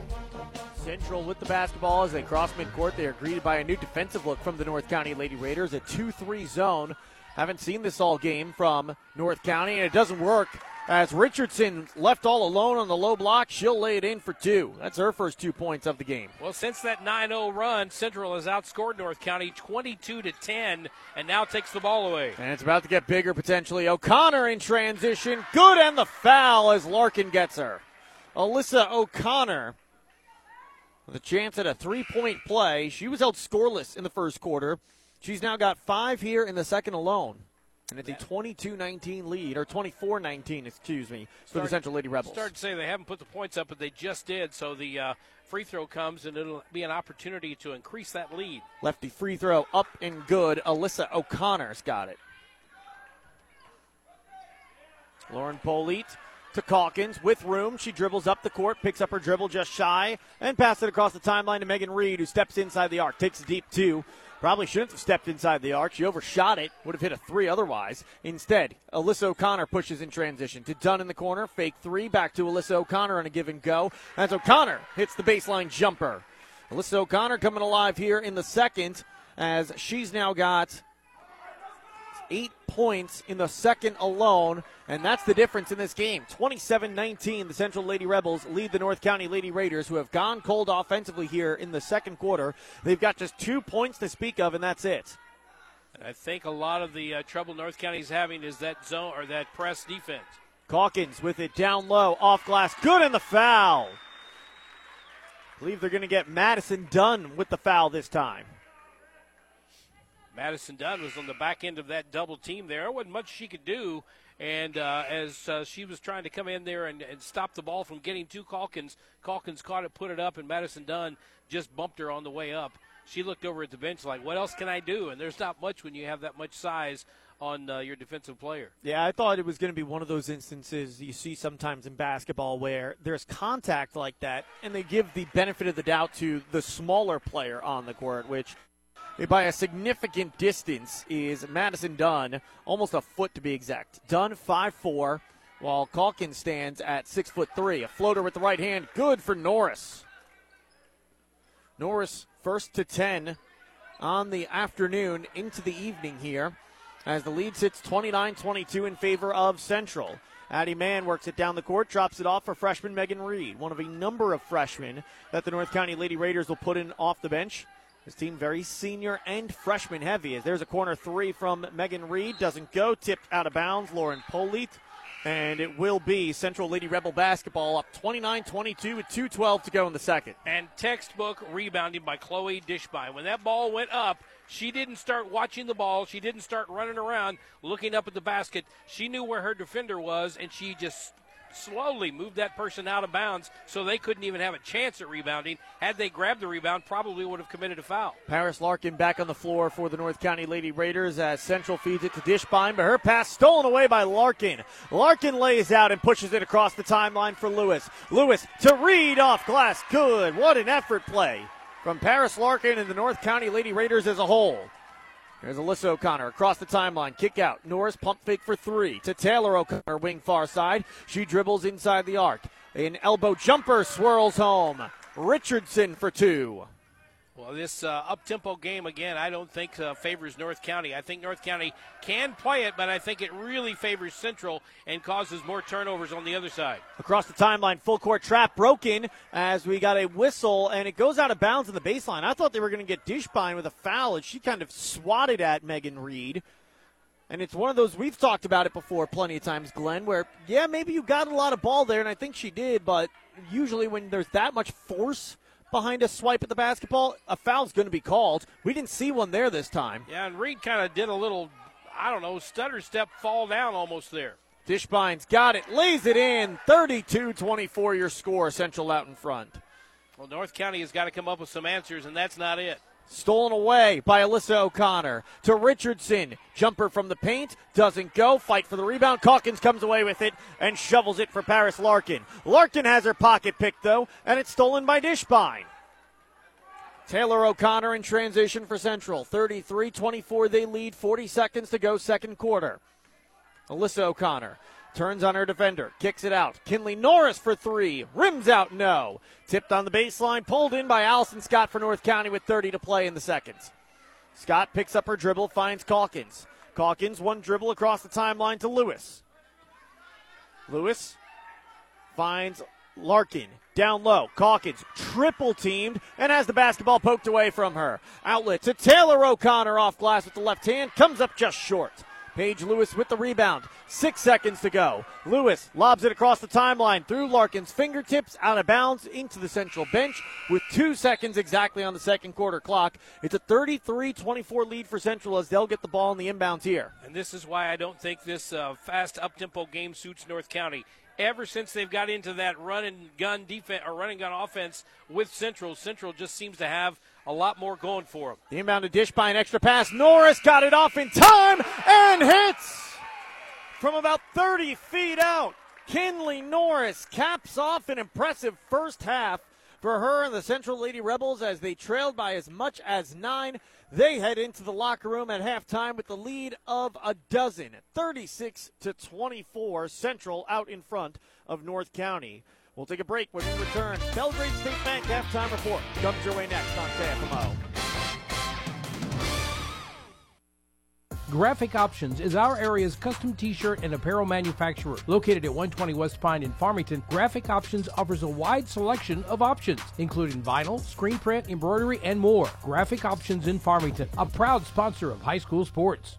Central with the basketball as they cross midcourt. They are greeted by a new defensive look from the North County Lady Raiders, a 2 3 zone. Haven't seen this all game from North County, and it doesn't work as Richardson left all alone on the low block, she'll lay it in for two. That's her first two points of the game. Well, since that 9-0 run, Central has outscored North County 22 to 10, and now takes the ball away. And it's about to get bigger potentially. O'Connor in transition, good, and the foul as Larkin gets her. Alyssa O'Connor with a chance at a three-point play. She was held scoreless in the first quarter. She's now got five here in the second alone. And it's a 22-19 lead, or 24-19, excuse me, for the Central Lady Rebels. Start to say they haven't put the points up, but they just did. So the uh, free throw comes, and it'll be an opportunity to increase that lead. Lefty free throw up and good. Alyssa O'Connor's got it. Lauren Polite to Calkins with room. She dribbles up the court, picks up her dribble just shy, and passes it across the timeline to Megan Reed, who steps inside the arc, takes a deep two, Probably shouldn't have stepped inside the arc. She overshot it. Would have hit a three otherwise. Instead, Alyssa O'Connor pushes in transition to Dunn in the corner. Fake three. Back to Alyssa O'Connor on a give and go. As O'Connor hits the baseline jumper. Alyssa O'Connor coming alive here in the second as she's now got eight points in the second alone, and that's the difference in this game. 27 19, the Central Lady Rebels lead the North County Lady Raiders, who have gone cold offensively here in the second quarter. They've got just two points to speak of, and that's it. I think a lot of the uh, trouble North County is having is that zone or that press defense. Calkins with it down low, off glass, good in the foul. I believe they're going to get Madison Dunn with the foul this time. Madison Dunn was on the back end of that double team there. There wasn't much she could do. And uh, as uh, she was trying to come in there and, and, stop the ball from getting to Calkins, Calkins caught it, put it up, and Madison Dunn just bumped her on the way up. She looked over at the bench like, what else can I do? And there's not much when you have that much size on uh, your defensive player. Yeah, I thought it was going to be one of those instances you see sometimes in basketball where there's contact like that, and they give the benefit of the doubt to the smaller player on the court, which by a significant distance is Madison Dunn, almost a foot to be exact. Dunn five four, while Calkins stands at six foot three. A floater with the right hand, good for Norris. Norris first to ten on the afternoon into the evening here as the lead sits 29-22 in favor of Central. Addie Mann works it down the court, drops it off for freshman Megan Reed, one of a number of freshmen that the North County Lady Raiders will put in off the bench. His team very senior and freshman heavy. As there's a corner three from Megan Reed, doesn't go, tipped out of bounds. Lauren Polite, and it will be Central Lady Rebel basketball up 29-22 with 2:12 to go in the second. And textbook rebounding by Chloe Dishby. When that ball went up, she didn't start watching the ball. She didn't start running around looking up at the basket. She knew where her defender was, and she just slowly moved that person out of bounds so they couldn't even have a chance at rebounding. Had they grabbed the rebound, probably would have committed a foul. Paris Larkin back on the floor for the North County Lady Raiders as Central feeds it to Dishbine, but her pass stolen away by Larkin. Larkin lays out and pushes it across the timeline for Lewis. Lewis to Reed off glass. Good. What an effort play from Paris Larkin and the North County Lady Raiders as a whole. There's Alyssa O'Connor across the timeline. Kick out. Norris pump fake for three to Taylor O'Connor, wing far side. She dribbles inside the arc. An elbow jumper swirls home. Richardson for two. Well, this uh, up tempo game, again, I don't think uh, favors North County. I think North County can play it, but I think it really favors Central and causes more turnovers on the other side. Across the timeline, full court trap broken as we got a whistle, and it goes out of bounds in the baseline. I thought they were going to get Dishbine with a foul, and she kind of swatted at Megan Reed. And it's one of those, we've talked about it before plenty of times, Glenn, where, yeah, maybe you got a lot of ball there, and I think she did, but usually when there's that much force behind a swipe at the basketball, a foul's going to be called. We didn't see one there this time. Yeah, and Reed kind of did a little, I don't know, stutter step, fall down almost there. Dishbine's got it, lays it in. 32 24 your score. Central out in front. Well, North County has got to come up with some answers, and that's not it. Stolen away by Alyssa O'Connor to Richardson. Jumper from the paint doesn't go. Fight for the rebound. Calkins comes away with it and shovels it for Paris Larkin. Larkin has her pocket picked though, and it's stolen by Dishbine. Taylor O'Connor in transition for Central. 33 24 they lead. 40 seconds to go, second quarter. Alyssa O'Connor turns on her defender, kicks it out. Kinley Norris for three, rims out, no. Tipped on the baseline, pulled in by Allison Scott for North County with 30 to play in the seconds. Scott picks up her dribble, finds Calkins. Calkins, one dribble across the timeline to Lewis. Lewis finds Larkin down low. Calkins triple teamed and has the basketball poked away from her. Outlet to Taylor O'Connor off glass with the left hand, comes up just short. Paige Lewis with the rebound. Six seconds to go. Lewis lobs it across the timeline through Larkin's fingertips, out of bounds into the central bench with two seconds exactly on the second quarter clock. It's a 33 24 lead for Central as they'll get the ball in the inbounds here. And this is why I don't think this uh, fast up tempo game suits North County. Ever since they've got into that run and gun defense or run and gun offense with Central, Central just seems to have a lot more going for them. The inbound to dish by an extra pass. Norris got it off in time and hits from about 30 feet out. Kinley Norris caps off an impressive first half for her and the Central Lady Rebels as they trailed by as much as nine. They head into the locker room at halftime with the lead of a dozen, 36 to 24. Central out in front of North County. We'll take a break when we return. Belgrade State Bank halftime report comes your way next on KFMO. Graphic Options is our area's custom t-shirt and apparel manufacturer. Located at 120 West Pine in Farmington, Graphic Options offers a wide selection of options, including vinyl, screen print, embroidery, and more. Graphic Options in Farmington, a proud sponsor of high school sports.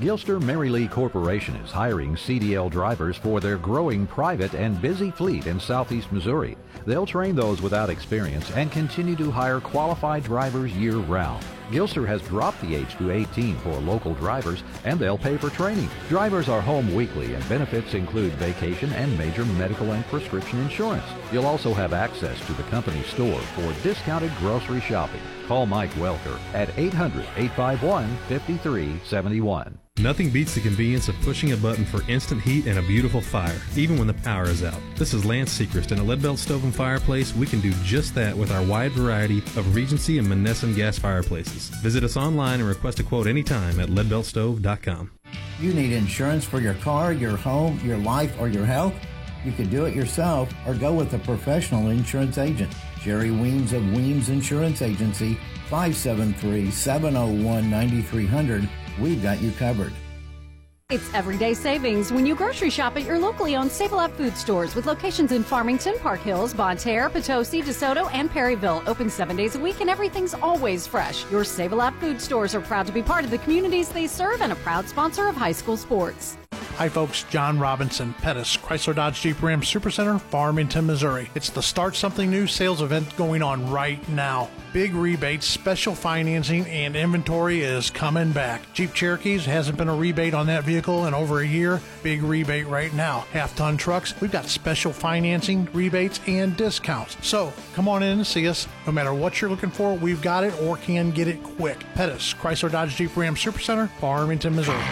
Gilster Mary Lee Corporation is hiring CDL drivers for their growing private and busy fleet in southeast Missouri. They'll train those without experience and continue to hire qualified drivers year round. Gilster has dropped the age to 18 for local drivers and they'll pay for training. Drivers are home weekly and benefits include vacation and major medical and prescription insurance. You'll also have access to the company store for discounted grocery shopping. Call Mike Welker at 800 851 5371. Nothing beats the convenience of pushing a button for instant heat and a beautiful fire, even when the power is out. This is Lance Sechrist. In a Leadbelt Stove and Fireplace, we can do just that with our wide variety of Regency and Monessen gas fireplaces. Visit us online and request a quote anytime at leadbeltstove.com. You need insurance for your car, your home, your life, or your health? You can do it yourself or go with a professional insurance agent. Jerry Weems of Weems Insurance Agency, 573 701 9300 we've got you covered. It's everyday savings when you grocery shop at your locally owned Save a Lot food stores with locations in Farmington, Park Hills, Bonne Terre, Potosi, DeSoto, and Perryville. Open seven days a week and everything's always fresh. Your Save a Lot food stores are proud to be part of the communities they serve and a proud sponsor of high school sports. Hi, folks. John Robinson, Pettis, Chrysler Dodge Jeep Ram Supercenter, Farmington, Missouri. It's the Start Something New sales event going on right now. Big rebates, special financing, and inventory is coming back. Jeep Cherokees hasn't been a rebate on that vehicle in over a year. Big rebate right now. Half ton trucks, we've got special financing, rebates, and discounts. So come on in and see us. No matter what you're looking for, we've got it or can get it quick. Pettis, Chrysler Dodge Jeep Ram Supercenter, Farmington, Missouri.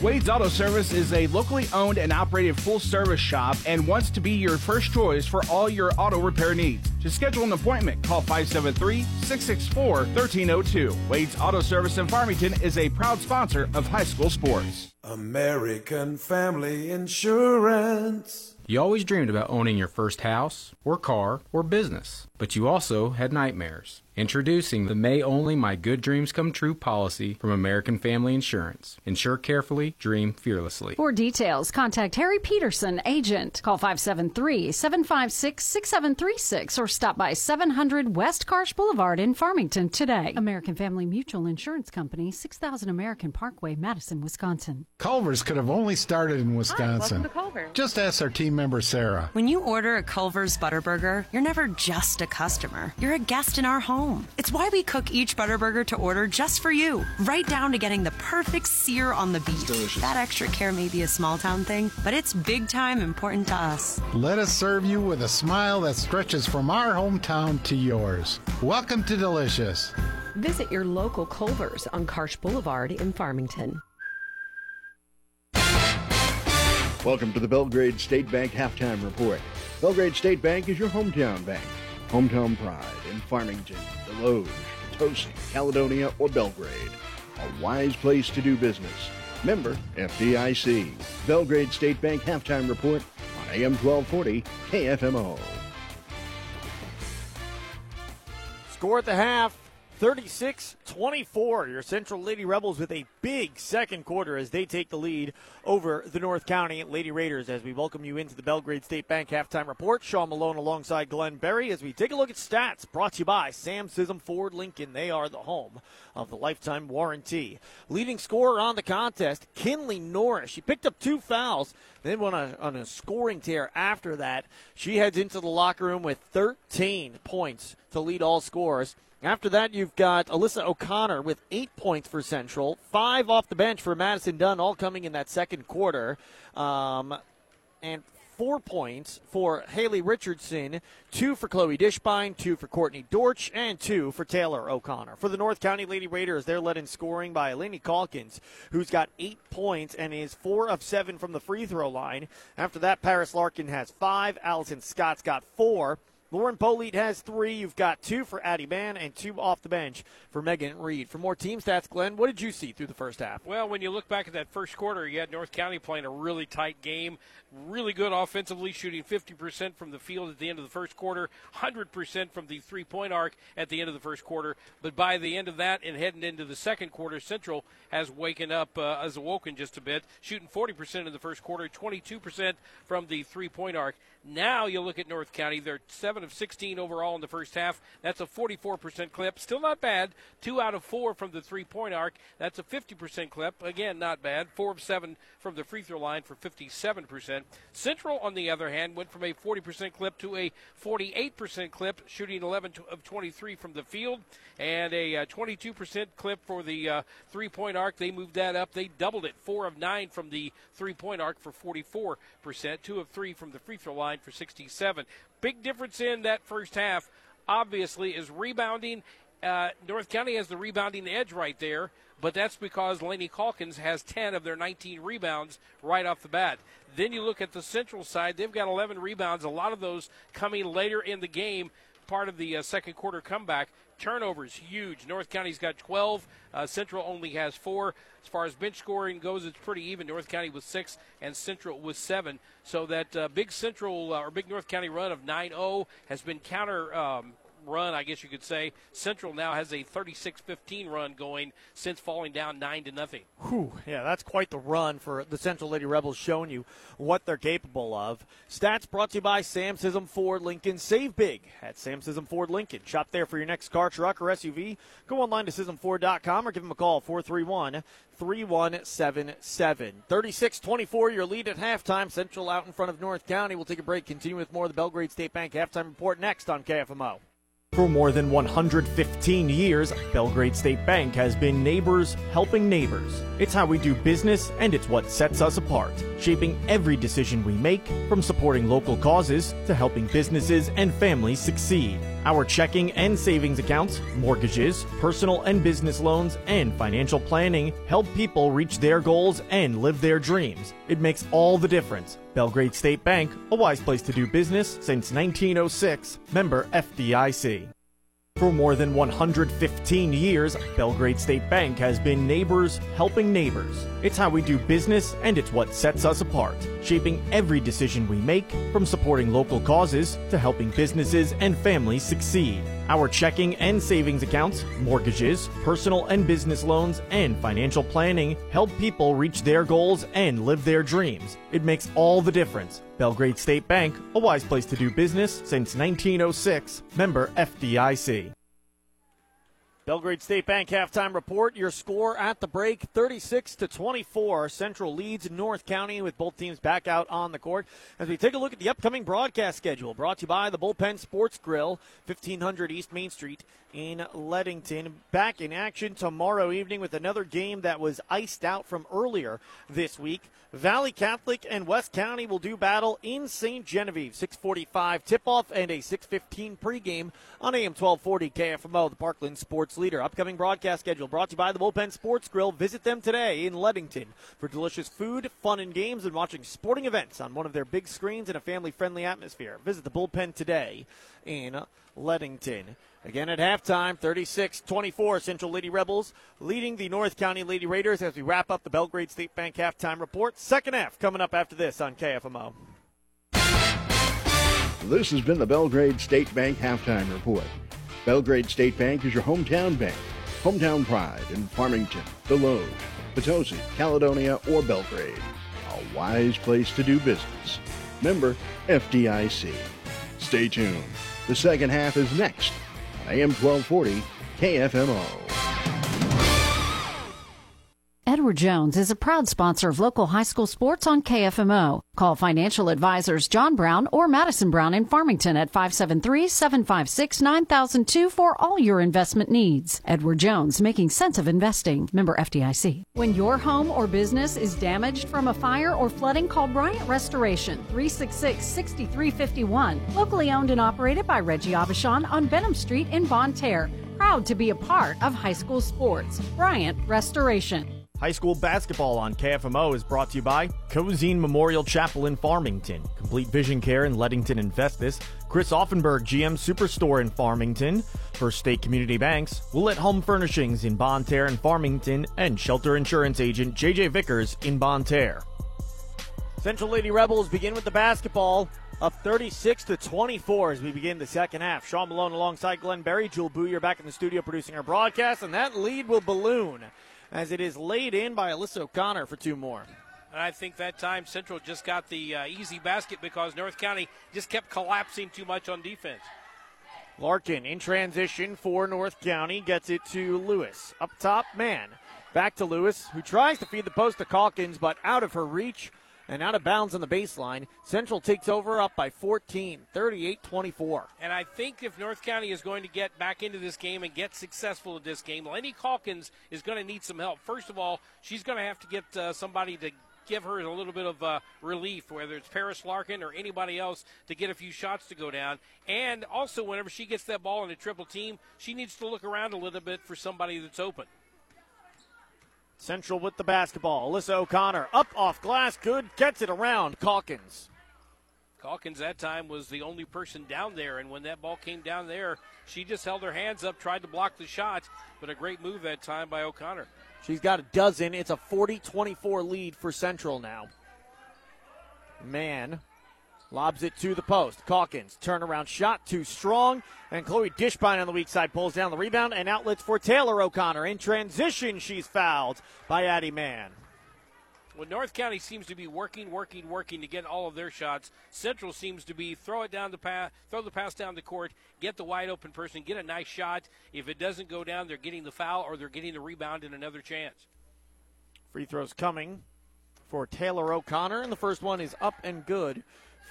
Wade's Auto Service is a locally owned and operated full service shop and wants to be your first choice for all your auto repair needs. To schedule an appointment, call 573 664 1302. Wade's Auto Service in Farmington is a proud sponsor of high school sports. American Family Insurance. You always dreamed about owning your first house, or car, or business, but you also had nightmares. Introducing the May Only My Good Dreams Come True policy from American Family Insurance. Insure carefully, dream fearlessly. For details, contact Harry Peterson, agent. Call 573 756 6736 or stop by 700 West Karsch Boulevard in Farmington today. American Family Mutual Insurance Company, 6000 American Parkway, Madison, Wisconsin. Culver's could have only started in Wisconsin. Hi, welcome to Culver. Just ask our team member Sarah. When you order a Culver's Butterburger, you're never just a customer. You're a guest in our home. It's why we cook each Butterburger to order just for you, right down to getting the perfect sear on the beef. That extra care may be a small town thing, but it's big time important to us. Let us serve you with a smile that stretches from our hometown to yours. Welcome to Delicious. Visit your local Culver's on Karsch Boulevard in Farmington. Welcome to the Belgrade State Bank Halftime Report. Belgrade State Bank is your hometown bank. Hometown pride in Farmington, Desloge, Potosi, Caledonia, or Belgrade. A wise place to do business. Member FDIC. Belgrade State Bank Halftime Report on AM 1240 KFMO. Score at the half 36 24. Your Central Lady Rebels with a big second quarter as they take the lead over the North County Lady Raiders. As we welcome you into the Belgrade State Bank halftime report, Sean Malone alongside Glenn Berry as we take a look at stats brought to you by Sam Sism Ford Lincoln. They are the home of the lifetime warranty. Leading scorer on the contest, Kinley Norris. She picked up two fouls, then went on a, on a scoring tear after that. She heads into the locker room with 13 points to lead all scores. After that, you've got Alyssa O'Connor with eight points for Central, five off the bench for Madison Dunn, all coming in that second quarter, um, and four points for Haley Richardson, two for Chloe Dishbine, two for Courtney Dortch, and two for Taylor O'Connor. For the North County Lady Raiders, they're led in scoring by Eleni Calkins, who's got eight points and is four of seven from the free throw line. After that, Paris Larkin has five, Allison Scott's got four. Lauren Polite has three. You've got two for Addie Mann and two off the bench for Megan Reed. For more team stats, Glenn, what did you see through the first half? Well, when you look back at that first quarter, you had North County playing a really tight game, really good offensively, shooting 50% from the field at the end of the first quarter, 100% from the three point arc at the end of the first quarter. But by the end of that and heading into the second quarter, Central has waken up, uh, has awoken just a bit, shooting 40% in the first quarter, 22% from the three point arc. Now you look at North County, they're 7 of 16 overall in the first half. That's a 44% clip. Still not bad. Two out of four from the three point arc. That's a 50% clip. Again, not bad. Four of seven from the free throw line for 57%. Central, on the other hand, went from a 40% clip to a 48% clip, shooting 11 of 23 from the field, and a uh, 22% clip for the uh, three point arc. They moved that up. They doubled it. Four of nine from the three point arc for 44%. Two of three from the free throw line for 67. Big difference in that first half, obviously, is rebounding. Uh, North County has the rebounding edge right there, but that's because Laney Calkins has 10 of their 19 rebounds right off the bat. Then you look at the Central side, they've got 11 rebounds, a lot of those coming later in the game, part of the uh, second quarter comeback. Turnovers, huge. North County's got 12. Uh, Central only has four. As far as bench scoring goes, it's pretty even. North County with six and Central with seven. So that uh, big Central uh, or big North County run of 9 0 has been counter. Um, run, I guess you could say. Central now has a 36-15 run going since falling down nine to nothing. Whew, yeah, that's quite the run for the Central Lady Rebels, showing you what they're capable of. Stats brought to you by Sam Sism Ford Lincoln. Save big at Sam Sism Ford Lincoln. Shop there for your next car, truck, or SUV. Go online to SismFord.com or give them a call 431 3177. 36 24, your lead at halftime. Central out in front of North County. We'll take a break. Continue with more of the Belgrade State Bank halftime report next on KFMO. For more than 115 years, Belgrade State Bank has been neighbors helping neighbors. It's how we do business and it's what sets us apart, shaping every decision we make, from supporting local causes to helping businesses and families succeed. Our checking and savings accounts, mortgages, personal and business loans, and financial planning help people reach their goals and live their dreams. It makes all the difference. Belgrade State Bank, a wise place to do business since 1906, member FDIC. For more than 115 years, Belgrade State Bank has been neighbors helping neighbors. It's how we do business and it's what sets us apart, shaping every decision we make, from supporting local causes to helping businesses and families succeed. Our checking and savings accounts, mortgages, personal and business loans, and financial planning help people reach their goals and live their dreams. It makes all the difference. Belgrade State Bank, a wise place to do business since 1906, member FDIC. Belgrade State Bank halftime report. Your score at the break 36 to 24. Central leads North County with both teams back out on the court. As we take a look at the upcoming broadcast schedule, brought to you by the Bullpen Sports Grill, 1500 East Main Street in Leadington. Back in action tomorrow evening with another game that was iced out from earlier this week. Valle Catholic and West County will do battle in St. Genevieve. 645 tip-off and a 615 pregame on AM 1240 KFMO, the Parkland Sports Leader. Upcoming broadcast schedule brought to you by the Bullpen Sports Grill. Visit them today in Leadington for delicious food, fun and games, and watching sporting events on one of their big screens in a family-friendly atmosphere. Visit the Bullpen today in Leadington. Again at halftime, 36 24, Central Lady Rebels leading the North County Lady Raiders as we wrap up the Belgrade State Bank halftime report. Second half coming up after this on KFMO. This has been the Belgrade State Bank halftime report. Belgrade State Bank is your hometown bank. Hometown pride in Farmington, Desloge, Potosi, Caledonia, or Belgrade. A wise place to do business. Member FDIC. Stay tuned. The second half is next AM 1240 KFMO. Edward Jones is a proud sponsor of local high school sports on KFMO. Call financial advisors John Brown or Madison Brown in Farmington at 573-756-9002 for all your investment needs. Edward Jones, making sense of investing. Member FDIC. When your home or business is damaged from a fire or flooding, call Bryant Restoration 366-6351. Locally owned and operated by Reggie Abishon on Benham Street in Bonne Terre. Proud to be a part of high school sports. Bryant Restoration. High school basketball on KFMO is brought to you by Cozean Memorial Chapel in Farmington, Complete Vision Care in Leadington and Chris Auffenberg GM Superstore in Farmington, First State Community Banks, Willett Home Furnishings in Bonne Terre and Farmington, and Shelter Insurance Agent JJ Vickers in Bonne Terre. Central Lady Rebels begin with the basketball up 36 to 24 as we begin the second half. Sean Malone alongside Glenn Berry, Jewel Booyer back in the studio producing our broadcast, and that lead will balloon as it is laid in by Alyssa O'Connor for two more. And I think that time Central just got the uh, easy basket because North County just kept collapsing too much on defense. Larkin in transition for North County gets it to Lewis. Up top, Mann. Back to Lewis, who tries to feed the post to Calkins, but out of her reach and out of bounds on the baseline. Central takes over up by 14, 38 24. And I think if North County is going to get back into this game and get successful at this game, Lenny Calkins is going to need some help. First of all, she's going to have to get uh, somebody to give her a little bit of uh, relief, whether it's Paris Larkin or anybody else, to get a few shots to go down. And also, whenever she gets that ball in a triple team, she needs to look around a little bit for somebody that's open. Central with the basketball. Alyssa O'Connor up off glass, good, gets it around Calkins. Calkins that time was the only person down there, and when that ball came down there, she just held her hands up, tried to block the shot, but a great move that time by O'Connor. She's got a dozen. It's a 40 24 lead for Central now. Mann lobs it to the post. Calkins, turnaround shot, too strong. And Chloe Dishbine on the weak side pulls down the rebound and outlets for Taylor O'Connor. In transition, she's fouled by Addie Mann. Well, North County seems to be working, working, working to get all of their shots. Central seems to be throw it down the pass, throw the pass down the court, get the wide open person, get a nice shot. If it doesn't go down, they're getting the foul or they're getting the rebound and another chance. Free throws coming for Taylor O'Connor, and the first one is up and good.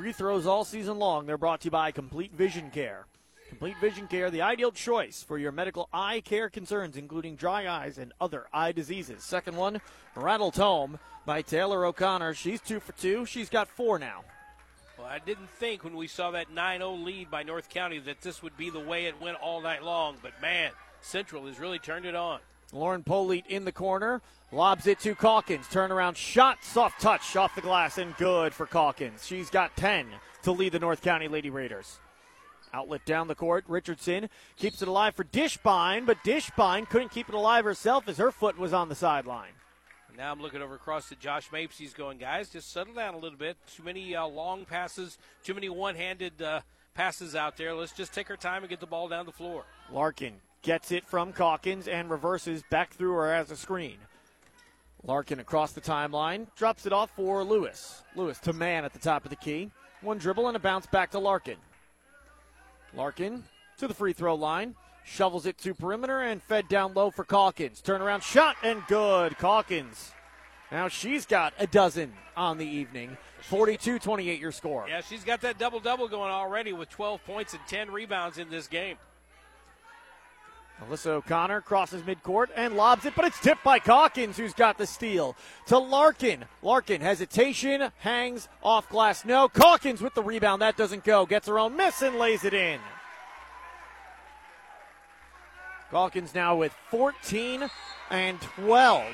Free throws all season long. They're brought to you by Complete Vision Care. Complete Vision Care, the ideal choice for your medical eye care concerns, including dry eyes and other eye diseases. Second one, rattled home by Taylor O'Connor. She's two for two. She's got four now. Well, I didn't think when we saw that 9 0 lead by North County that this would be the way it went all night long, but man, Central has really turned it on. Lauren Polite in the corner, lobs it to Calkins. Turnaround shot, soft touch off the glass, and good for Calkins. She's got 10 to lead the North County Lady Raiders. Outlet down the court. Richardson keeps it alive for Dishbine, but Dishbine couldn't keep it alive herself as her foot was on the sideline. Now I'm looking over across to Josh Mapes. He's going, guys, just settle down a little bit. Too many uh, long passes, too many one handed uh, passes out there. Let's just take our time and get the ball down the floor. Larkin gets it from Calkins and reverses back through her as a screen. Larkin across the timeline, drops it off for Lewis. Lewis to Mann at the top of the key. One dribble and a bounce back to Larkin. Larkin to the free throw line. Shovels it to perimeter and fed down low for Calkins. Turnaround shot and good. Calkins. Now she's got a dozen on the evening. 42 28 your score. Yeah, she's got that double double going already with 12 points and 10 rebounds in this game. Alyssa O'Connor crosses midcourt and lobs it, but it's tipped by Calkins, who's got the steal. To Larkin. Larkin, hesitation, hangs off glass. No. Calkins with the rebound. That doesn't go. Gets her own miss and lays it in. Calkins now with 14 and 12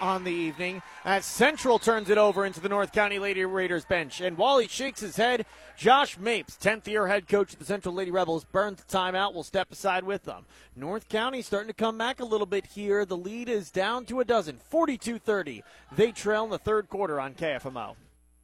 on the evening as Central turns it over into the North County Lady Raiders bench. And while he shakes his head, Josh Mapes, 10th year head coach of the Central Lady Rebels, burns the timeout, will step aside with them. North County starting to come back a little bit here. The lead is down to a dozen, 42 30. They trail in the third quarter on KFMO.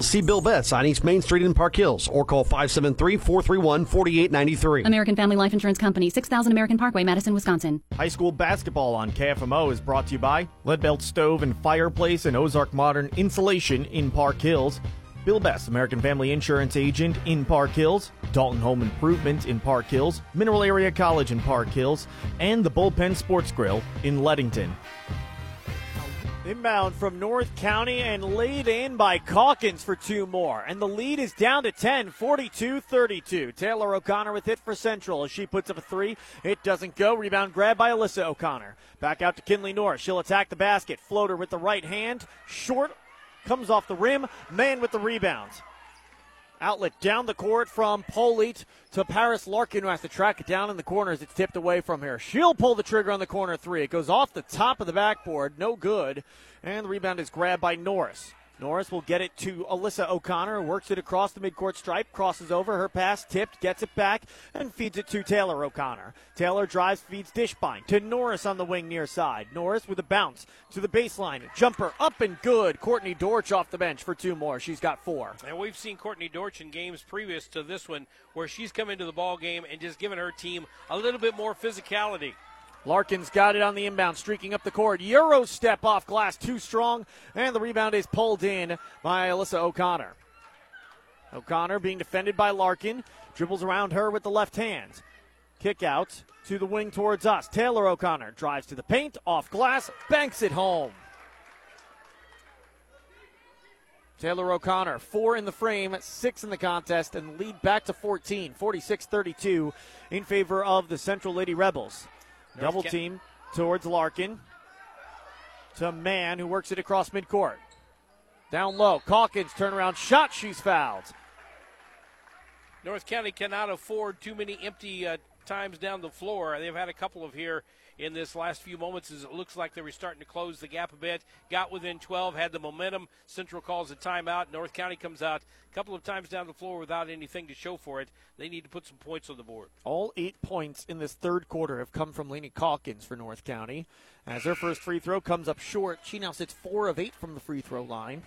See Bill Betts on East Main Street in Park Hills or call 573 431 4893. American Family Life Insurance Company, 6000 American Parkway, Madison, Wisconsin. High school basketball on KFMO is brought to you by Leadbelt Stove and Fireplace and Ozark Modern Insulation in Park Hills. Bill Best, American Family Insurance Agent in Park Hills, Dalton Home Improvement in Park Hills, Mineral Area College in Park Hills, and the Bullpen Sports Grill in Leadington. Inbound from North County and laid in by Calkins for two more. And the lead is down to 10, 42 32. Taylor O'Connor with it for Central as she puts up a three. It doesn't go. Rebound grab by Alyssa O'Connor. Back out to Kinley Norris. She'll attack the basket. Floater with the right hand. Short comes off the rim. Mann with the rebound. Outlet down the court from Polite to Paris Larkin, who has to track it down in the corners. It's tipped away from here. She'll pull the trigger on the corner three. It goes off the top of the backboard. No good. And the rebound is grabbed by Norris. Norris will get it to Alyssa O'Connor, works it across the midcourt stripe, crosses over, her pass tipped, gets it back, and feeds it to Taylor O'Connor. Taylor drives, feeds Dishbine to Norris on the wing near side. Norris with a bounce to the baseline. Jumper up and good. Courtney Dortch off the bench for two more. She's got four. And we've seen Courtney Dortch in games previous to this one where she's come into the ball game and just given her team a little bit more physicality. Larkin's got it on the inbound, streaking up the court. Euro step off glass, too strong, and the rebound is pulled in by Alyssa O'Connor. O'Connor being defended by Larkin, dribbles around her with the left hand. Kick out to the wing towards us. Taylor O'Connor drives to the paint, off glass, banks it home. Taylor O'Connor, four in the frame, six in the contest, and lead back to 14, 46 32 in favor of the Central Lady Rebels. Double team towards Larkin. To Mann, who works it across midcourt. Down low. Calkins turnaround shot. She's fouled. North County cannot afford too many empty uh, times down the floor. They've had a couple of here in this last few moments as it looks like they were starting to close the gap a bit. Got within 12, had the momentum. Central calls a timeout. North County comes out a couple of times down the floor without anything to show for it. They need to put some points on the board. All eight points in this third quarter have come from Laney Calkins for North County. As her first free throw comes up short, she now sits four of eight from the free throw line.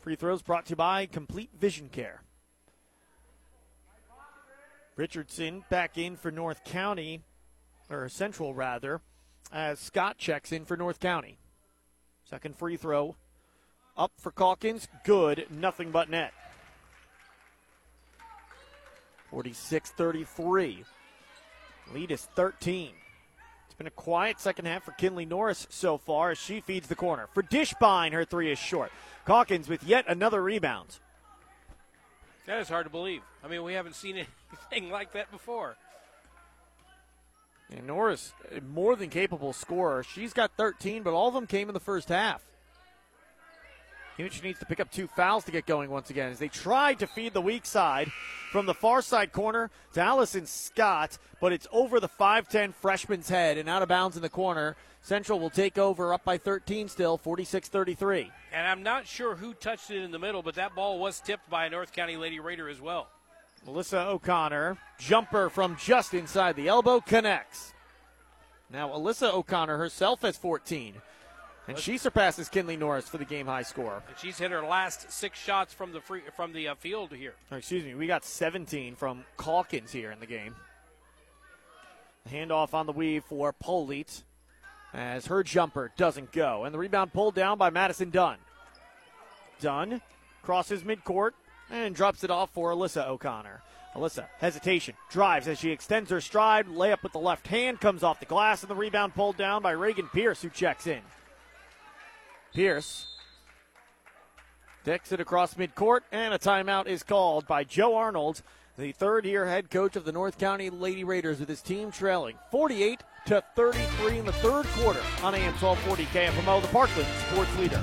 Free throws brought to you by Complete Vision Care. Richardson back in for North County, or Central rather, as Scott checks in for North County. Second free throw up for Calkins. Good. Nothing but net. 46 33. Lead is 13. It's been a quiet second half for Kinley Norris so far as she feeds the corner. For Dishbine, her three is short. Calkins with yet another rebound. That is hard to believe. I mean, we haven't seen anything like that before. And Norris, more than capable scorer. She's got 13, but all of them came in the first half. She needs to pick up two fouls to get going once again as they tried to feed the weak side from the far side corner to Allison Scott, but it's over the 5'10 freshman's head and out of bounds in the corner. Central will take over up by 13 still, 46 33. And I'm not sure who touched it in the middle, but that ball was tipped by a North County Lady Raider as well. Melissa O'Connor, jumper from just inside the elbow, connects. Now, Alyssa O'Connor herself has 14. And she surpasses Kinley Norris for the game high score. And she's hit her last six shots from the free, from the uh, field here. Or excuse me, we got 17 from Calkins here in the game. Handoff on the weave for Polite as her jumper doesn't go. And the rebound pulled down by Madison Dunn. Dunn crosses midcourt and drops it off for Alyssa O'Connor. Alyssa, hesitation, drives as she extends her stride. Layup with the left hand comes off the glass, and the rebound pulled down by Reagan Pierce, who checks in. Pierce decks it across midcourt, and a timeout is called by Joe Arnold, the third year head coach of the North County Lady Raiders, with his team trailing 48 to 33 in the third quarter on AM 1240 KFMO, the Parkland sports leader.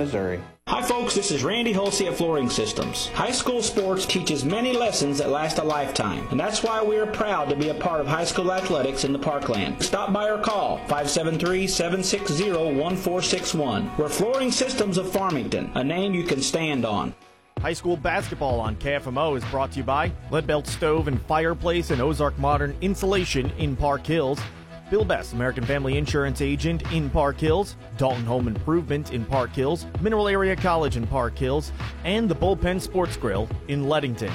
Missouri. Hi, folks. This is Randy Holsey at Flooring Systems. High school sports teaches many lessons that last a lifetime, and that's why we are proud to be a part of high school athletics in the Parkland. Stop by or call 573-760-1461. We're Flooring Systems of Farmington, a name you can stand on. High school basketball on KFMO is brought to you by Leadbelt Stove and Fireplace and Ozark Modern Insulation in Park Hills. Bill Best, American Family Insurance Agent in Park Hills, Dalton Home Improvement in Park Hills, Mineral Area College in Park Hills, and the Bullpen Sports Grill in Leadington.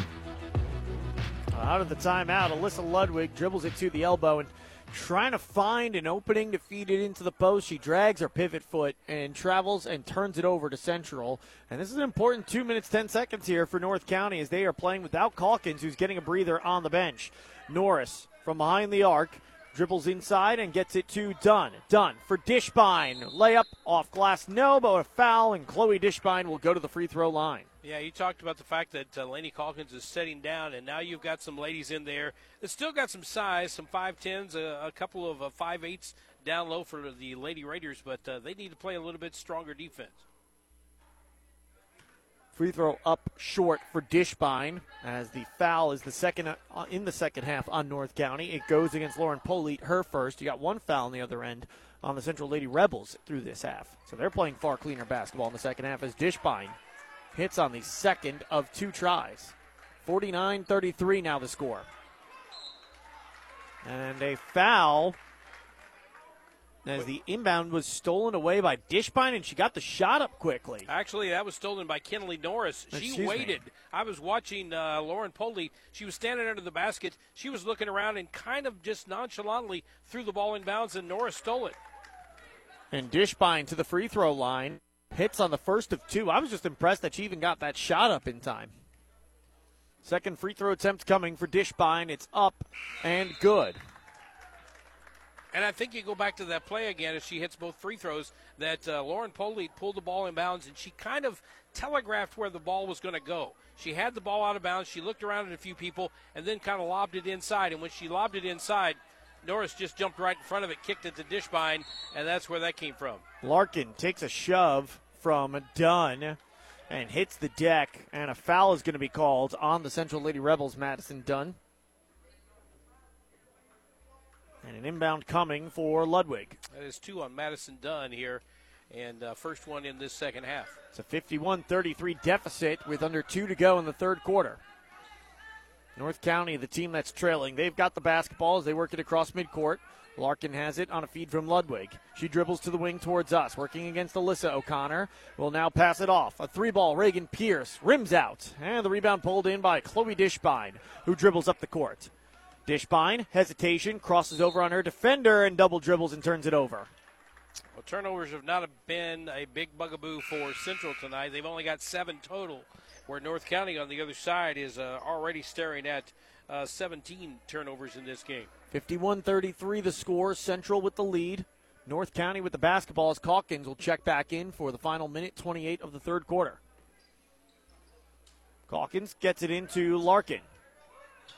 Out of the timeout, Alyssa Ludwig dribbles it to the elbow and trying to find an opening to feed it into the post. She drags her pivot foot and travels and turns it over to Central. And this is an important two minutes, 10 seconds here for North County as they are playing without Calkins, who's getting a breather on the bench. Norris from behind the arc dribbles inside and gets it to Dunn. Dunn for Dishbine. Layup off glass, no, but a foul, and Chloe Dishbine will go to the free throw line. Yeah, you talked about the fact that uh, Laney Calkins is setting down, and now you've got some ladies in there that still got some size, some 5'10s, a, a couple of uh, 5'8s down low for the Lady Raiders, but uh, they need to play a little bit stronger defense. Free throw up short for Dishbine as the foul is the second uh, in the second half on North County. It goes against Lauren Polite, her first. You got one foul on the other end on the Central Lady Rebels through this half. So they're playing far cleaner basketball in the second half as Dishbine hits on the second of two tries. 49 33 now the score. And a foul as the inbound was stolen away by Dishbine, and she got the shot up quickly. Actually, that was stolen by Kinley Norris. She Excuse waited. me. I was watching uh, Lauren Polite. She was standing under the basket. She was looking around and kind of just nonchalantly threw the ball in bounds, and Norris stole it. And Dishbine to the free throw line. Hits on the first of two. I was just impressed that she even got that shot up in time. Second free throw attempt coming for Dishbine. It's up and good. And I think you go back to that play again as she hits both free throws that uh, Lauren Polite pulled the ball in bounds and she kind of telegraphed where the ball was going to go. She had the ball out of bounds. She looked around at a few people and then kind of lobbed it inside. And when she lobbed it inside, Norris just jumped right in front of it, kicked it to Dishbine, and that's where that came from. Larkin takes a shove from Dunn and hits the deck, and a foul is going to be called on the Central Lady Rebels, Madison Dunn. And an inbound coming for Ludwig. That is two on Madison Dunn here, and uh, first one in this second half. It's a 51 33 deficit with under two to go in the third quarter. North County, the team that's trailing, they've got the basketball as they work it across midcourt. Larkin has it on a feed from Ludwig. She dribbles to the wing towards us, working against Alyssa O'Connor. Will now pass it off. A three ball, Reagan Pierce rims out. And the rebound pulled in by Chloe Dishbine, who dribbles up the court. Dishbine, hesitation, crosses over on her defender and double dribbles and turns it over. Well, turnovers have not been a big bugaboo for Central tonight. They've only got seven total, where North County on the other side is uh, already staring at uh, 17 turnovers in this game. 51 33 the score. Central with the lead. North County with the basketball as Calkins will check back in for the final minute 28 of the third quarter. Calkins gets it into Larkin.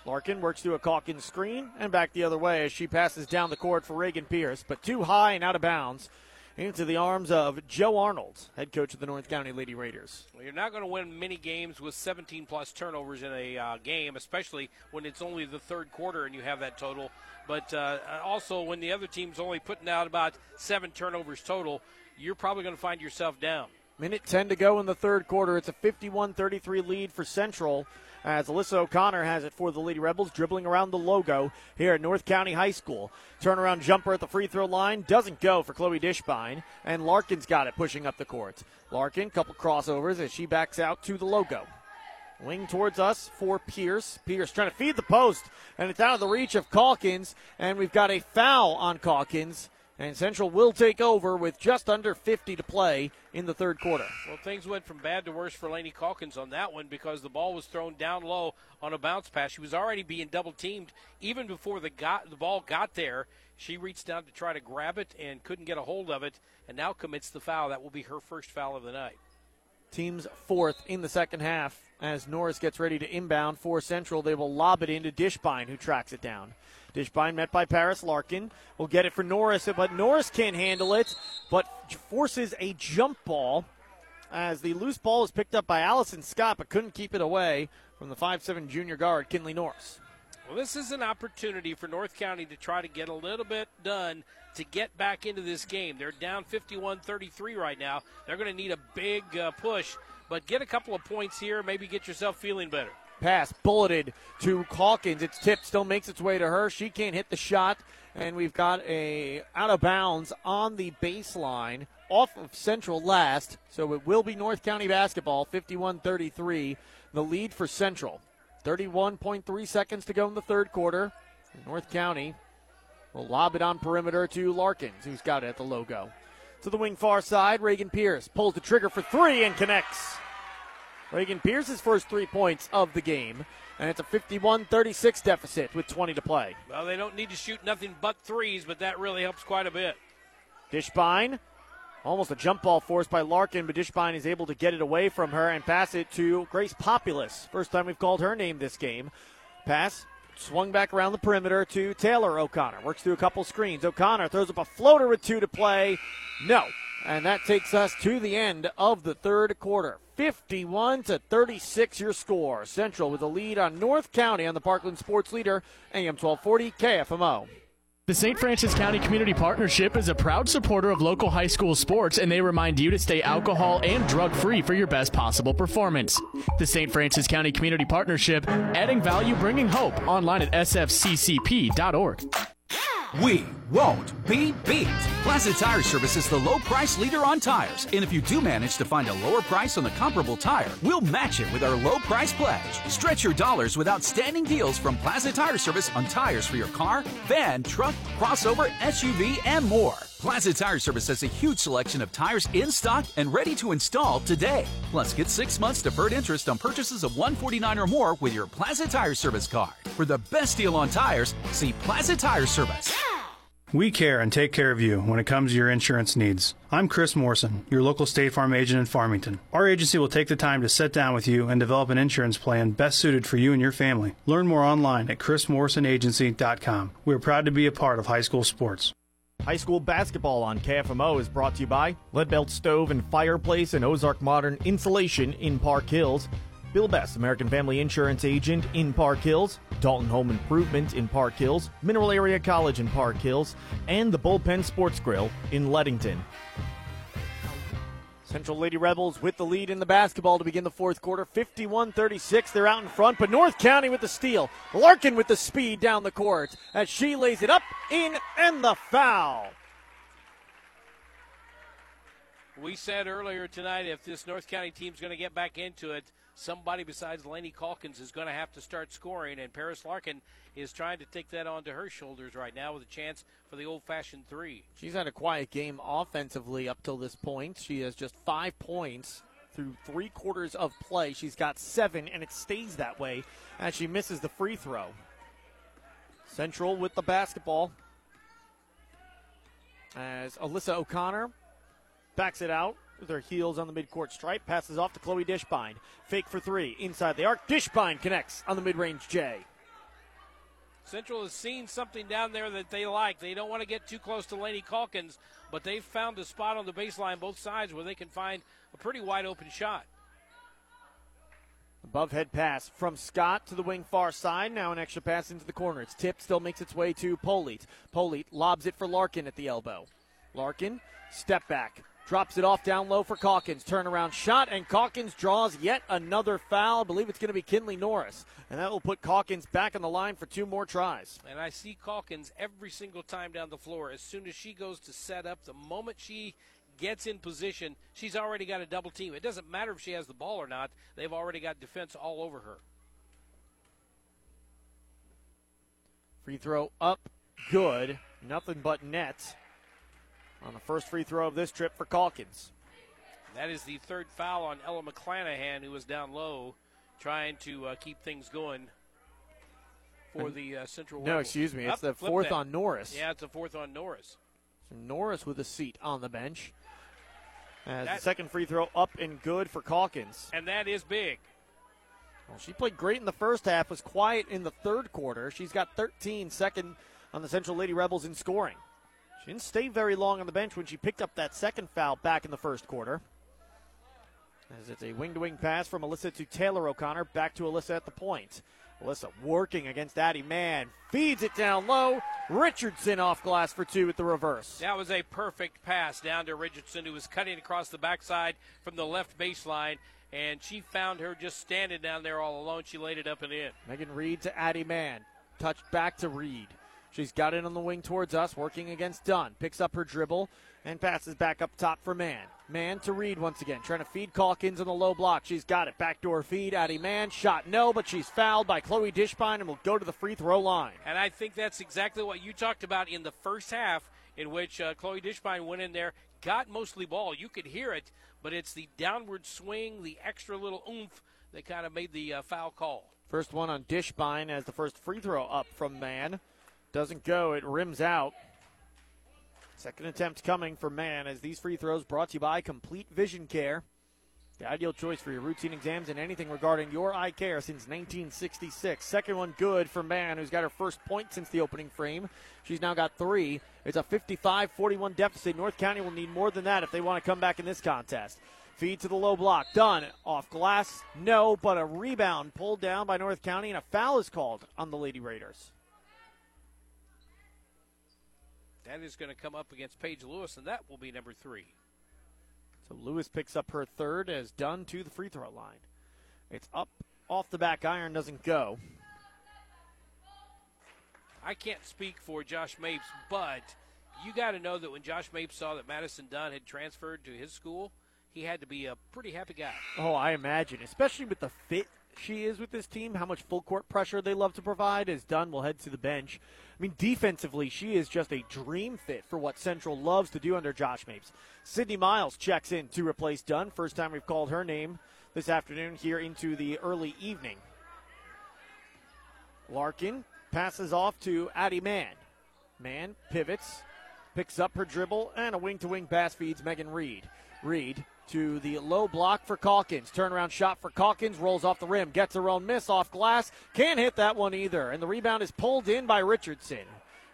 Larkin works through a Calkins screen and back the other way as she passes down the court for Reagan Pierce, but too high and out of bounds into the arms of Joe Arnold, head coach of the North County Lady Raiders. Well, you're not going to win many games with 17 plus turnovers in a uh, game, especially when it's only the third quarter and you have that total. But uh, also, when the other team's only putting out about seven turnovers total, you're probably going to find yourself down. Minute 10 to go in the third quarter. It's a 51 33 lead for Central as Alyssa O'Connor has it for the Lady Rebels, dribbling around the logo here at North County High School. Turnaround jumper at the free throw line doesn't go for Chloe Dishbine, and Larkin's got it pushing up the court. Larkin, couple crossovers as she backs out to the logo. Wing towards us for Pierce. Pierce trying to feed the post, and it's out of the reach of Calkins, and we've got a foul on Calkins. And Central will take over with just under 50 to play in the third quarter. Well, things went from bad to worse for Laney Calkins on that one because the ball was thrown down low on a bounce pass. She was already being double teamed even before the got the ball got there. She reached down to try to grab it and couldn't get a hold of it, and now commits the foul. That will be her first foul of the night. Team's fourth in the second half as Norris gets ready to inbound for Central. They will lob it into Dishbine, who tracks it down. Dishbine met by Paris Larkin. Will get it for Norris, but Norris can't handle it, but forces a jump ball as the loose ball is picked up by Allison Scott, but couldn't keep it away from the 5'7 junior guard, Kinley Norris. Well, this is an opportunity for North County to try to get a little bit done to get back into this game. They're down 51 33 right now. They're going to need a big uh, push, but get a couple of points here, maybe get yourself feeling better. Pass bulleted to Calkins. It's tipped, still makes its way to her. She can't hit the shot, and we've got a out of bounds on the baseline off of Central last. So it will be North County basketball, 51 33. The lead for Central. 31.3 seconds to go in the third quarter. North County will lob it on perimeter to Larkins, who's got it at the logo. To the wing far side, Reagan Pierce pulls the trigger for three and connects. Reagan Pierce's first three points of the game, and it's a 51 36 deficit with 20 to play. Well, they don't need to shoot nothing but threes, but that really helps quite a bit. Dishbine, almost a jump ball forced by Larkin, but Dishbine is able to get it away from her and pass it to Grace Populous. First time we've called her name this game. Pass swung back around the perimeter to Taylor O'Connor. Works through a couple screens. O'Connor throws up a floater with two to play. No. And that takes us to the end of the third quarter. 51 to 36 your score. Central with a lead on North County on the Parkland Sports Leader, AM 1240 KFMO. The St. Francis County Community Partnership is a proud supporter of local high school sports, and they remind you to stay alcohol and drug free for your best possible performance. The St. Francis County Community Partnership, adding value, bringing hope, online at sfccp.org. We won't be beat. Plaza Tire Service is the low price leader on tires. And if you do manage to find a lower price on the comparable tire, we'll match it with our low price pledge. Stretch your dollars with outstanding deals from Plaza Tire Service on tires for your car, van, truck, crossover, SUV, and more. Plaza Tire Service has a huge selection of tires in stock and ready to install today. Plus, get six months deferred interest on purchases of 149 or more with your Plaza Tire Service card. For the best deal on tires, see Plaza Tire Service. We care and take care of you when it comes to your insurance needs. I'm Chris Morrison, your local State Farm agent in Farmington. Our agency will take the time to sit down with you and develop an insurance plan best suited for you and your family. Learn more online at chrismorrisonagency.com. We are proud to be a part of high school sports. High school basketball on KFMO is brought to you by Leadbelt Stove and Fireplace and Ozark Modern Insulation in Park Hills. Bill Best, American Family Insurance Agent in Park Hills, Dalton Home Improvement in Park Hills, Mineral Area College in Park Hills, and the Bullpen Sports Grill in Leadington. Central Lady Rebels with the lead in the basketball to begin the fourth quarter. 51 36. They're out in front, but North County with the steal. Larkin with the speed down the court as she lays it up, in, and the foul. We said earlier tonight if this North County team's going to get back into it, somebody besides Laney Calkins is going to have to start scoring, and Paris Larkin is trying to take that onto her shoulders right now with a chance for the old fashioned three. She's had a quiet game offensively up till this point. She has just five points through three quarters of play. She's got seven, and it stays that way as she misses the free throw. Central with the basketball as Alyssa O'Connor backs it out with her heels on the midcourt stripe, passes off to Chloe Dishbine. Fake for three inside the arc. Dishbine connects on the mid-range J. Central has seen something down there that they like. They don't want to get too close to Laney Calkins, but they've found a spot on the baseline both sides where they can find a pretty wide open shot. Above head pass from Scott to the wing far side. Now an extra pass into the corner. It's tipped, still makes its way to Polite. Polite lobs it for Larkin at the elbow. Larkin, step back, drops it off down low for Calkins. Turnaround shot, and Calkins draws yet another foul. I believe it's going to be Kinley Norris. And that will put Calkins back on the line for two more tries. And I see Calkins every single time down the floor. As soon as she goes to set up, the moment she gets in position, she's already got a double team. It doesn't matter if she has the ball or not, they've already got defense all over her. Free throw up, good. Nothing but net on the first free throw of this trip for Calkins. That is the third foul on Ella McClanahan, who was down low trying to uh, keep things going for the uh, Central. No, Rebels. excuse me. It's the fourth that. on Norris. Yeah, it's the fourth on Norris. So Norris with a seat on the bench. As That- the second free throw up and good for Calkins. And that is big. Well, she played great in the first half, was quiet in the third quarter. She's got 13 second on the Central Lady Rebels in scoring. She didn't stay very long on the bench when she picked up that second foul back in the first quarter. As it's a wing to wing pass from Alyssa to Taylor O'Connor, back to Alyssa at the point. Alyssa working against Addie Mann, feeds it down low. Richardson off glass for two with the reverse. That was a perfect pass down to Richardson, who was cutting across the backside from the left baseline, and she found her just standing down there all alone. She laid it up and in. Megan Reed to Addie Mann. Touched back to Reed. She's got it on the wing towards us, working against Dunn. Picks up her dribble and passes back up top for Mann. Mann to Reed once again, trying to feed Calkins on the low block. She's got it. Backdoor feed. Addie Mann. Shot no, but she's fouled by Chloe Dishbine and will go to the free throw line. And I think that's exactly what you talked about in the first half, in which uh, Chloe Dishbine went in there, got mostly ball. You could hear it, but it's the downward swing, the extra little oomph that kind of made the uh, foul call. First one on Dishbine as the first free throw up from Mann. Doesn't go. It rims out. Second attempt coming for Mann as these free throws brought to you by Complete Vision Care. The ideal choice for your routine exams and anything regarding your eye care since 1966. Second one good for Mann, who's got her first point since the opening frame. She's now got three. It's a 55 41 deficit. North County will need more than that if they want to come back in this contest. Feed to the low block. Dunn. Off glass. No, but a rebound pulled down by North County, and a foul is called on the Lady Raiders. That is going to come up against Paige Lewis, and that will be number three. So Lewis picks up her third as Dunn to the free throw line. It's up off the back iron, doesn't go. I can't speak for Josh Mapes, but you got to know that when Josh Mapes saw that Madison Dunn had transferred to his school, he had to be a pretty happy guy. Oh, I imagine, especially with the fit she is with this team, how much full court pressure they love to provide. As Dunn will head to the bench. I mean, defensively, she is just a dream fit for what Central loves to do under Josh Mapes. Sydney Miles checks in to replace Dunn. First time we've called her name this afternoon here into the early evening. Larkin passes off to Addie Mann. Mann pivots, picks up her dribble, and a wing to wing pass feeds Megan Reed. Reed to the low block for Calkins. Turnaround shot for Calkins, rolls off the rim, gets her own miss off glass. Can't hit that one either. And the rebound is pulled in by Richardson.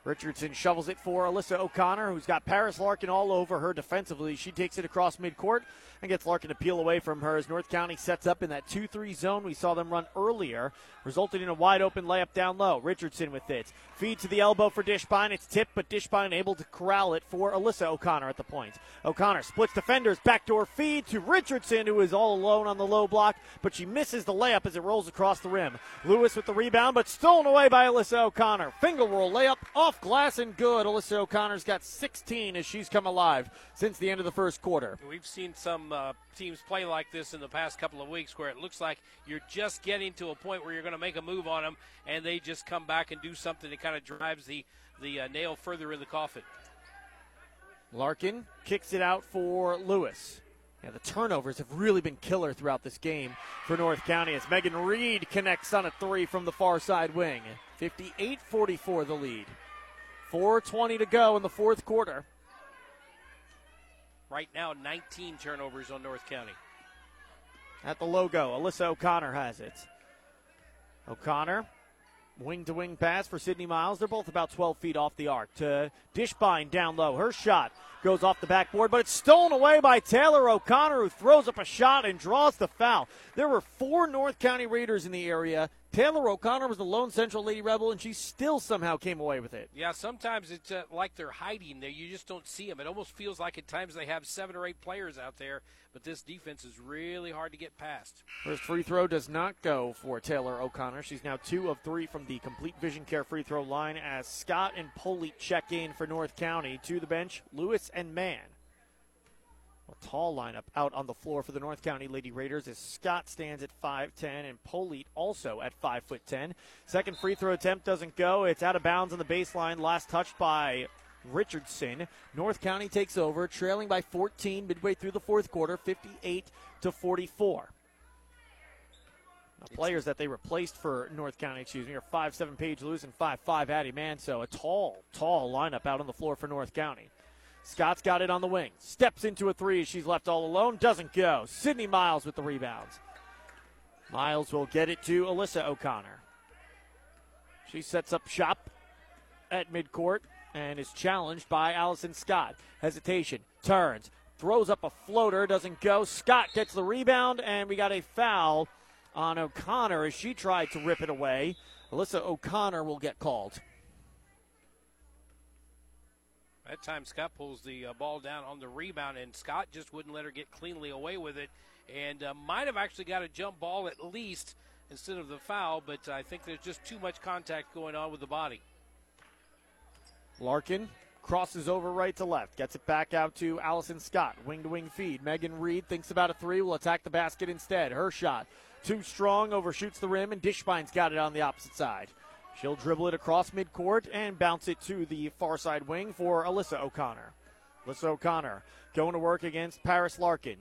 Richardson shovels it for Alyssa O'Connor, who's got Paris Larkin all over her defensively. She takes it across midcourt and gets Larkin to peel away from her as North County sets up in that 2 3 zone we saw them run earlier, resulting in a wide open layup down low. Richardson with it. Feed to the elbow for Dishbine. It's tipped, but Dishbine able to corral it for Alyssa O'Connor at the point. O'Connor splits defenders, backdoor feed to Richardson, who is all alone on the low block, but she misses the layup as it rolls across the rim. Lewis with the rebound, but stolen away by Alyssa O'Connor. Finger roll layup off glass and good. Alyssa O'Connor's got 16 as she's come alive since the end of the first quarter. We've seen some uh, teams play like this in the past couple of weeks where it looks like you're just getting to a point where you're going to make a move on them, and they just come back and do something that kind of drives the, the uh, nail further in the coffin. Larkin kicks it out for Lewis. Yeah, the turnovers have really been killer throughout this game for North County as Megan Reed connects on a three from the far side wing. 58 44 the lead. 4.20 to go in the fourth quarter. Right now, 19 turnovers on North County. At the logo, Alyssa O'Connor has it. O'Connor Wing to wing pass for Sydney Miles. They're both about 12 feet off the arc to Dishbine down low. Her shot goes off the backboard, but it's stolen away by Taylor O'Connor, who throws up a shot and draws the foul. There were four North County Raiders in the area. Taylor O'Connor was the lone Central Lady Rebel, and she still somehow came away with it. Yeah, sometimes it's uh, like they're hiding there. You just don't see them. It almost feels like at times they have seven or eight players out there, but this defense is really hard to get past. First free throw does not go for Taylor O'Connor. She's now two of three from the complete vision care free throw line as Scott and Polite check in for North County. To the bench, Lewis and Mann. A tall lineup out on the floor for the North County Lady Raiders as Scott stands at 5'10 and Polite also at 5'10. Second free throw attempt doesn't go. It's out of bounds on the baseline. Last touched by Richardson. North County takes over, trailing by 14 midway through the fourth quarter, 58 to 44. Now, players that they replaced for North County, excuse me, are 5'7 Paige Lewis and 5'5 Addie Manso. A tall, tall lineup out on the floor for North County. Scott's got it on the wing. Steps into a three. She's left all alone. Doesn't go. Sydney Miles with the rebounds. Miles will get it to Alyssa O'Connor. She sets up shop at midcourt and is challenged by Allison Scott. Hesitation. Turns. Throws up a floater. Doesn't go. Scott gets the rebound, and we got a foul on O'Connor as she tried to rip it away. Alyssa O'Connor will get called. That time, Scott pulls the uh, ball down on the rebound, and Scott just wouldn't let her get cleanly away with it, and uh, might have actually got a jump ball at least instead of the foul, but I think there's just too much contact going on with the body. Larkin crosses over right to left, gets it back out to Allison Scott. Wing to wing feed. Megan Reed thinks about a three, will attack the basket instead. Her shot, too strong, overshoots the rim, and Dishbine's got it on the opposite side. She'll dribble it across midcourt and bounce it to the far side wing for Alyssa O'Connor. Alyssa O'Connor going to work against Paris Larkin.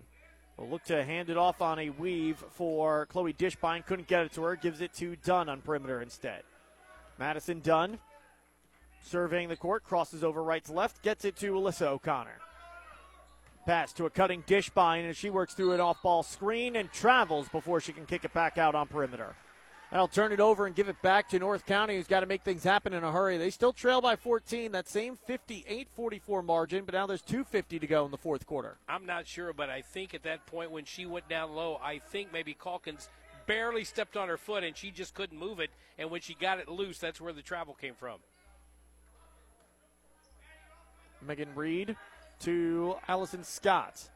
Will look to hand it off on a weave for Chloe Dishbine. Couldn't get it to her. Gives it to Dunn on perimeter instead. Madison Dunn surveying the court, crosses over right to left, gets it to Alyssa O'Connor. Pass to a cutting Dishbine, as she works through an off ball screen and travels before she can kick it back out on perimeter. That'll turn it over and give it back to North County, who's got to make things happen in a hurry. They still trail by 14, that same 58 44 margin, but now there's 2.50 to go in the fourth quarter. I'm not sure, but I think at that point when she went down low, I think maybe Calkins barely stepped on her foot and she just couldn't move it. And when she got it loose, that's where the travel came from. Megan Reed to Allison Scott.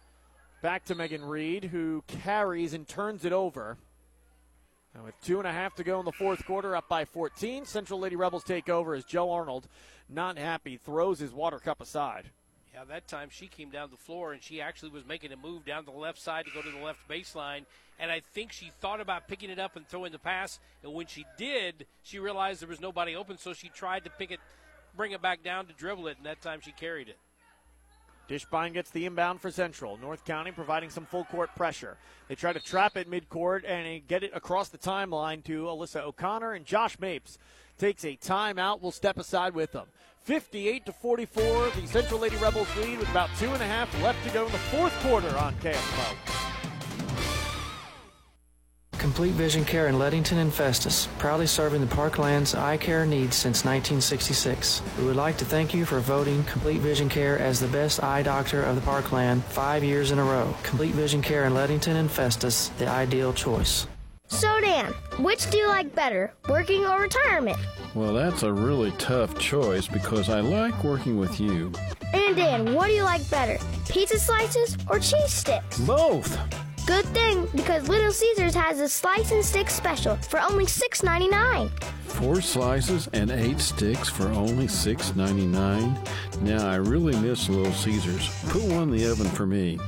Back to Megan Reed, who carries and turns it over. And with two and a half to go in the fourth quarter, up by 14, Central Lady Rebels take over as Joe Arnold, not happy, throws his water cup aside. Yeah, that time she came down the floor and she actually was making a move down the left side to go to the left baseline. And I think she thought about picking it up and throwing the pass. And when she did, she realized there was nobody open, so she tried to pick it, bring it back down to dribble it, and that time she carried it. Dishbine gets the inbound for Central. North County providing some full court pressure. They try to trap it midcourt and get it across the timeline to Alyssa O'Connor and Josh Mapes takes a timeout. We'll step aside with them. 58 to 44, the Central Lady Rebels lead with about two and a half left to go in the fourth quarter on KFMO. Complete Vision Care in Leadington and Festus, proudly serving the Parkland's eye care needs since 1966. We would like to thank you for voting Complete Vision Care as the best eye doctor of the Parkland five years in a row. Complete Vision Care in Leadington and Festus, the ideal choice. So, Dan, which do you like better, working or retirement? Well, that's a really tough choice because I like working with you. And Dan, what do you like better, pizza slices or cheese sticks? Both. Good thing, because Little Caesars has a slice and stick special for only $6.99. Four slices and eight sticks for only $6.99. Now, I really miss Little Caesars. Put one in the oven for me.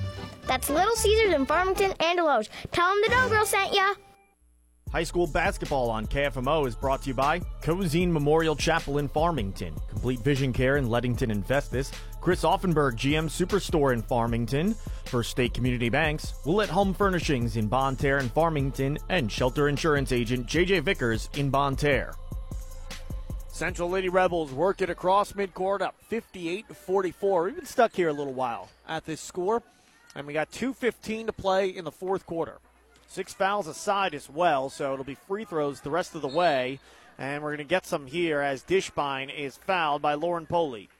That's Little Caesars in Farmington and Desloge. Tell them the Dough Girl sent ya. High school basketball on KFMO is brought to you by Cozean Memorial Chapel in Farmington, Complete Vision Care in Leadington and Festus, Chris Auffenberg GM Superstore in Farmington, First State Community Banks, Willett Home Furnishings in Bonne Terre and Farmington, and Shelter Insurance Agent JJ Vickers in Bonne Terre. Central Lady Rebels work it across midcourt up 58 to 44. We've been stuck here a little while at this score, and we got 2.15 to play in the fourth quarter. Six fouls aside as well, so it'll be free throws the rest of the way. And we're going to get some here as Dishbine is fouled by Lauren Polite.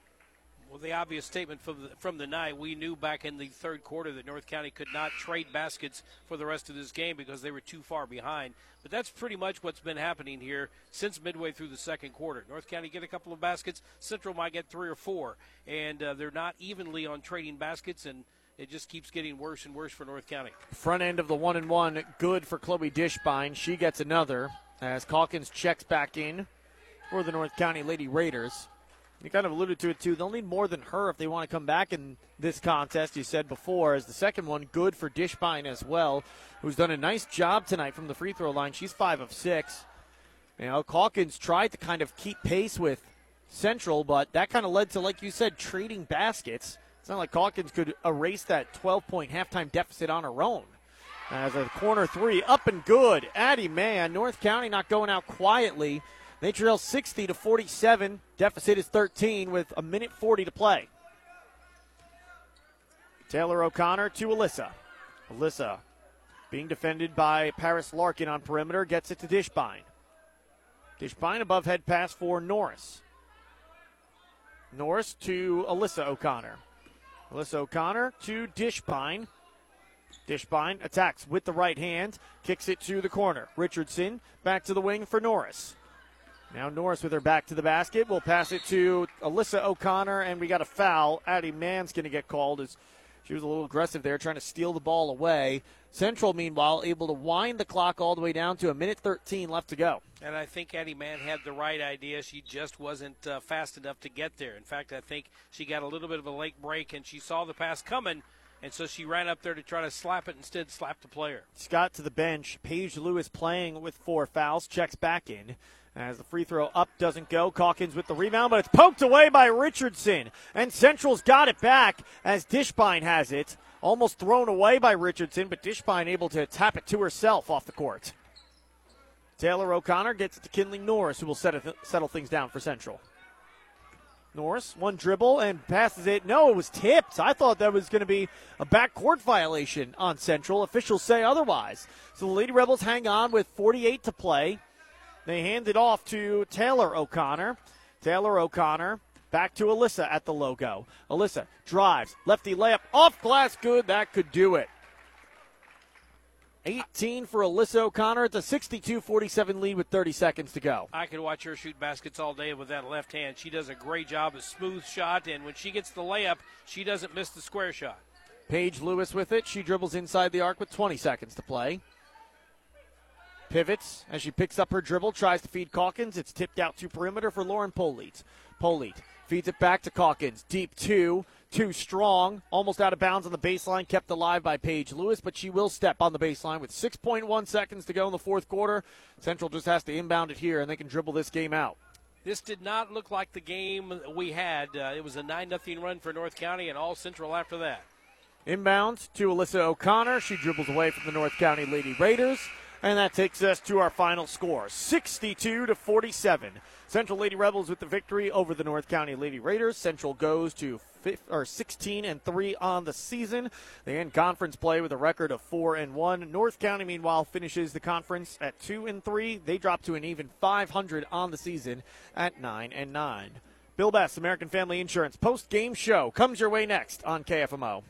Well, the obvious statement from the, from the night, we knew back in the third quarter that North County could not trade baskets for the rest of this game because they were too far behind. But that's pretty much what's been happening here since midway through the second quarter. North County get a couple of baskets, Central might get three or four, and uh, they're not evenly on trading baskets, and it just keeps getting worse and worse for North County. Front end of the one and one, good for Chloe Dishbine. She gets another as Calkins checks back in for the North County Lady Raiders. You kind of alluded to it too. They'll need more than her if they want to come back in this contest. You said before, as the second one, good for Dishbine as well, who's done a nice job tonight from the free throw line. She's five of six. You know, Calkins tried to kind of keep pace with Central, but that kind of led to, like you said, trading baskets. It's not like Calkins could erase that 12 point halftime deficit on her own. As a corner three, up and good. Addie Mann, North County not going out quietly. They trail 60 to 47. Deficit is 13 with a minute 40 to play. Taylor O'Connor to Alyssa. Alyssa being defended by Paris Larkin on perimeter gets it to Dishbine. Dishbine above head pass for Norris. Norris to Alyssa O'Connor. Alyssa O'Connor to Dishbine. Dishbine attacks with the right hand, kicks it to the corner. Richardson back to the wing for Norris. Now Norris with her back to the basket. We'll pass it to Alyssa O'Connor, and we got a foul. Addie Mann's going to get called as she was a little aggressive there, trying to steal the ball away. Central, meanwhile, able to wind the clock all the way down to a minute 13 left to go. And I think Addie Mann had the right idea. She just wasn't uh, fast enough to get there. In fact, I think she got a little bit of a late break, and she saw the pass coming, and so she ran up there to try to slap it, instead slapped the player. Scott to the bench. Paige Lewis playing with four fouls, checks back in. As the free throw up doesn't go, Calkins with the rebound, but it's poked away by Richardson. And Central's got it back as Dishbine has it. Almost thrown away by Richardson, but Dishbine able to tap it to herself off the court. Taylor O'Connor gets it to Kinley Norris, who will settle, settle things down for Central. Norris, one dribble and passes it. No, it was tipped. I thought that was going to be a backcourt violation on Central. Officials say otherwise. So the Lady Rebels hang on with 48 to play. They hand it off to Taylor O'Connor. Taylor O'Connor back to Alyssa at the logo. Alyssa drives, lefty layup off glass, good. That could do it. 18 for Alyssa O'Connor. It's a 62 47 lead with 30 seconds to go. I could watch her shoot baskets all day with that left hand. She does a great job, a smooth shot, and when she gets the layup, she doesn't miss the square shot. Paige Lewis with it. She dribbles inside the arc with 20 seconds to play. Pivots as she picks up her dribble, tries to feed Calkins. It's tipped out to perimeter for Lauren Polite. Polite feeds it back to Calkins. Deep two, too strong, almost out of bounds on the baseline, kept alive by Paige Lewis, but she will step on the baseline with 6.1 seconds to go in the fourth quarter. Central just has to inbound it here, and they can dribble this game out. This did not look like the game we had. Uh, it was a 9 0 run for North County and all Central after that. Inbound to Alyssa O'Connor. She dribbles away from the North County Lady Raiders. And that takes us to our final score 62 to 47. Central Lady Rebels with the victory over the North County Lady Raiders. Central goes to 15, or 16 and 3 on the season. They end conference play with a record of 4 and 1. North County, meanwhile, finishes the conference at 2 and 3. They drop to an even 500 on the season at 9 and 9. Bill Best, American Family Insurance post game show comes your way next on KFMO.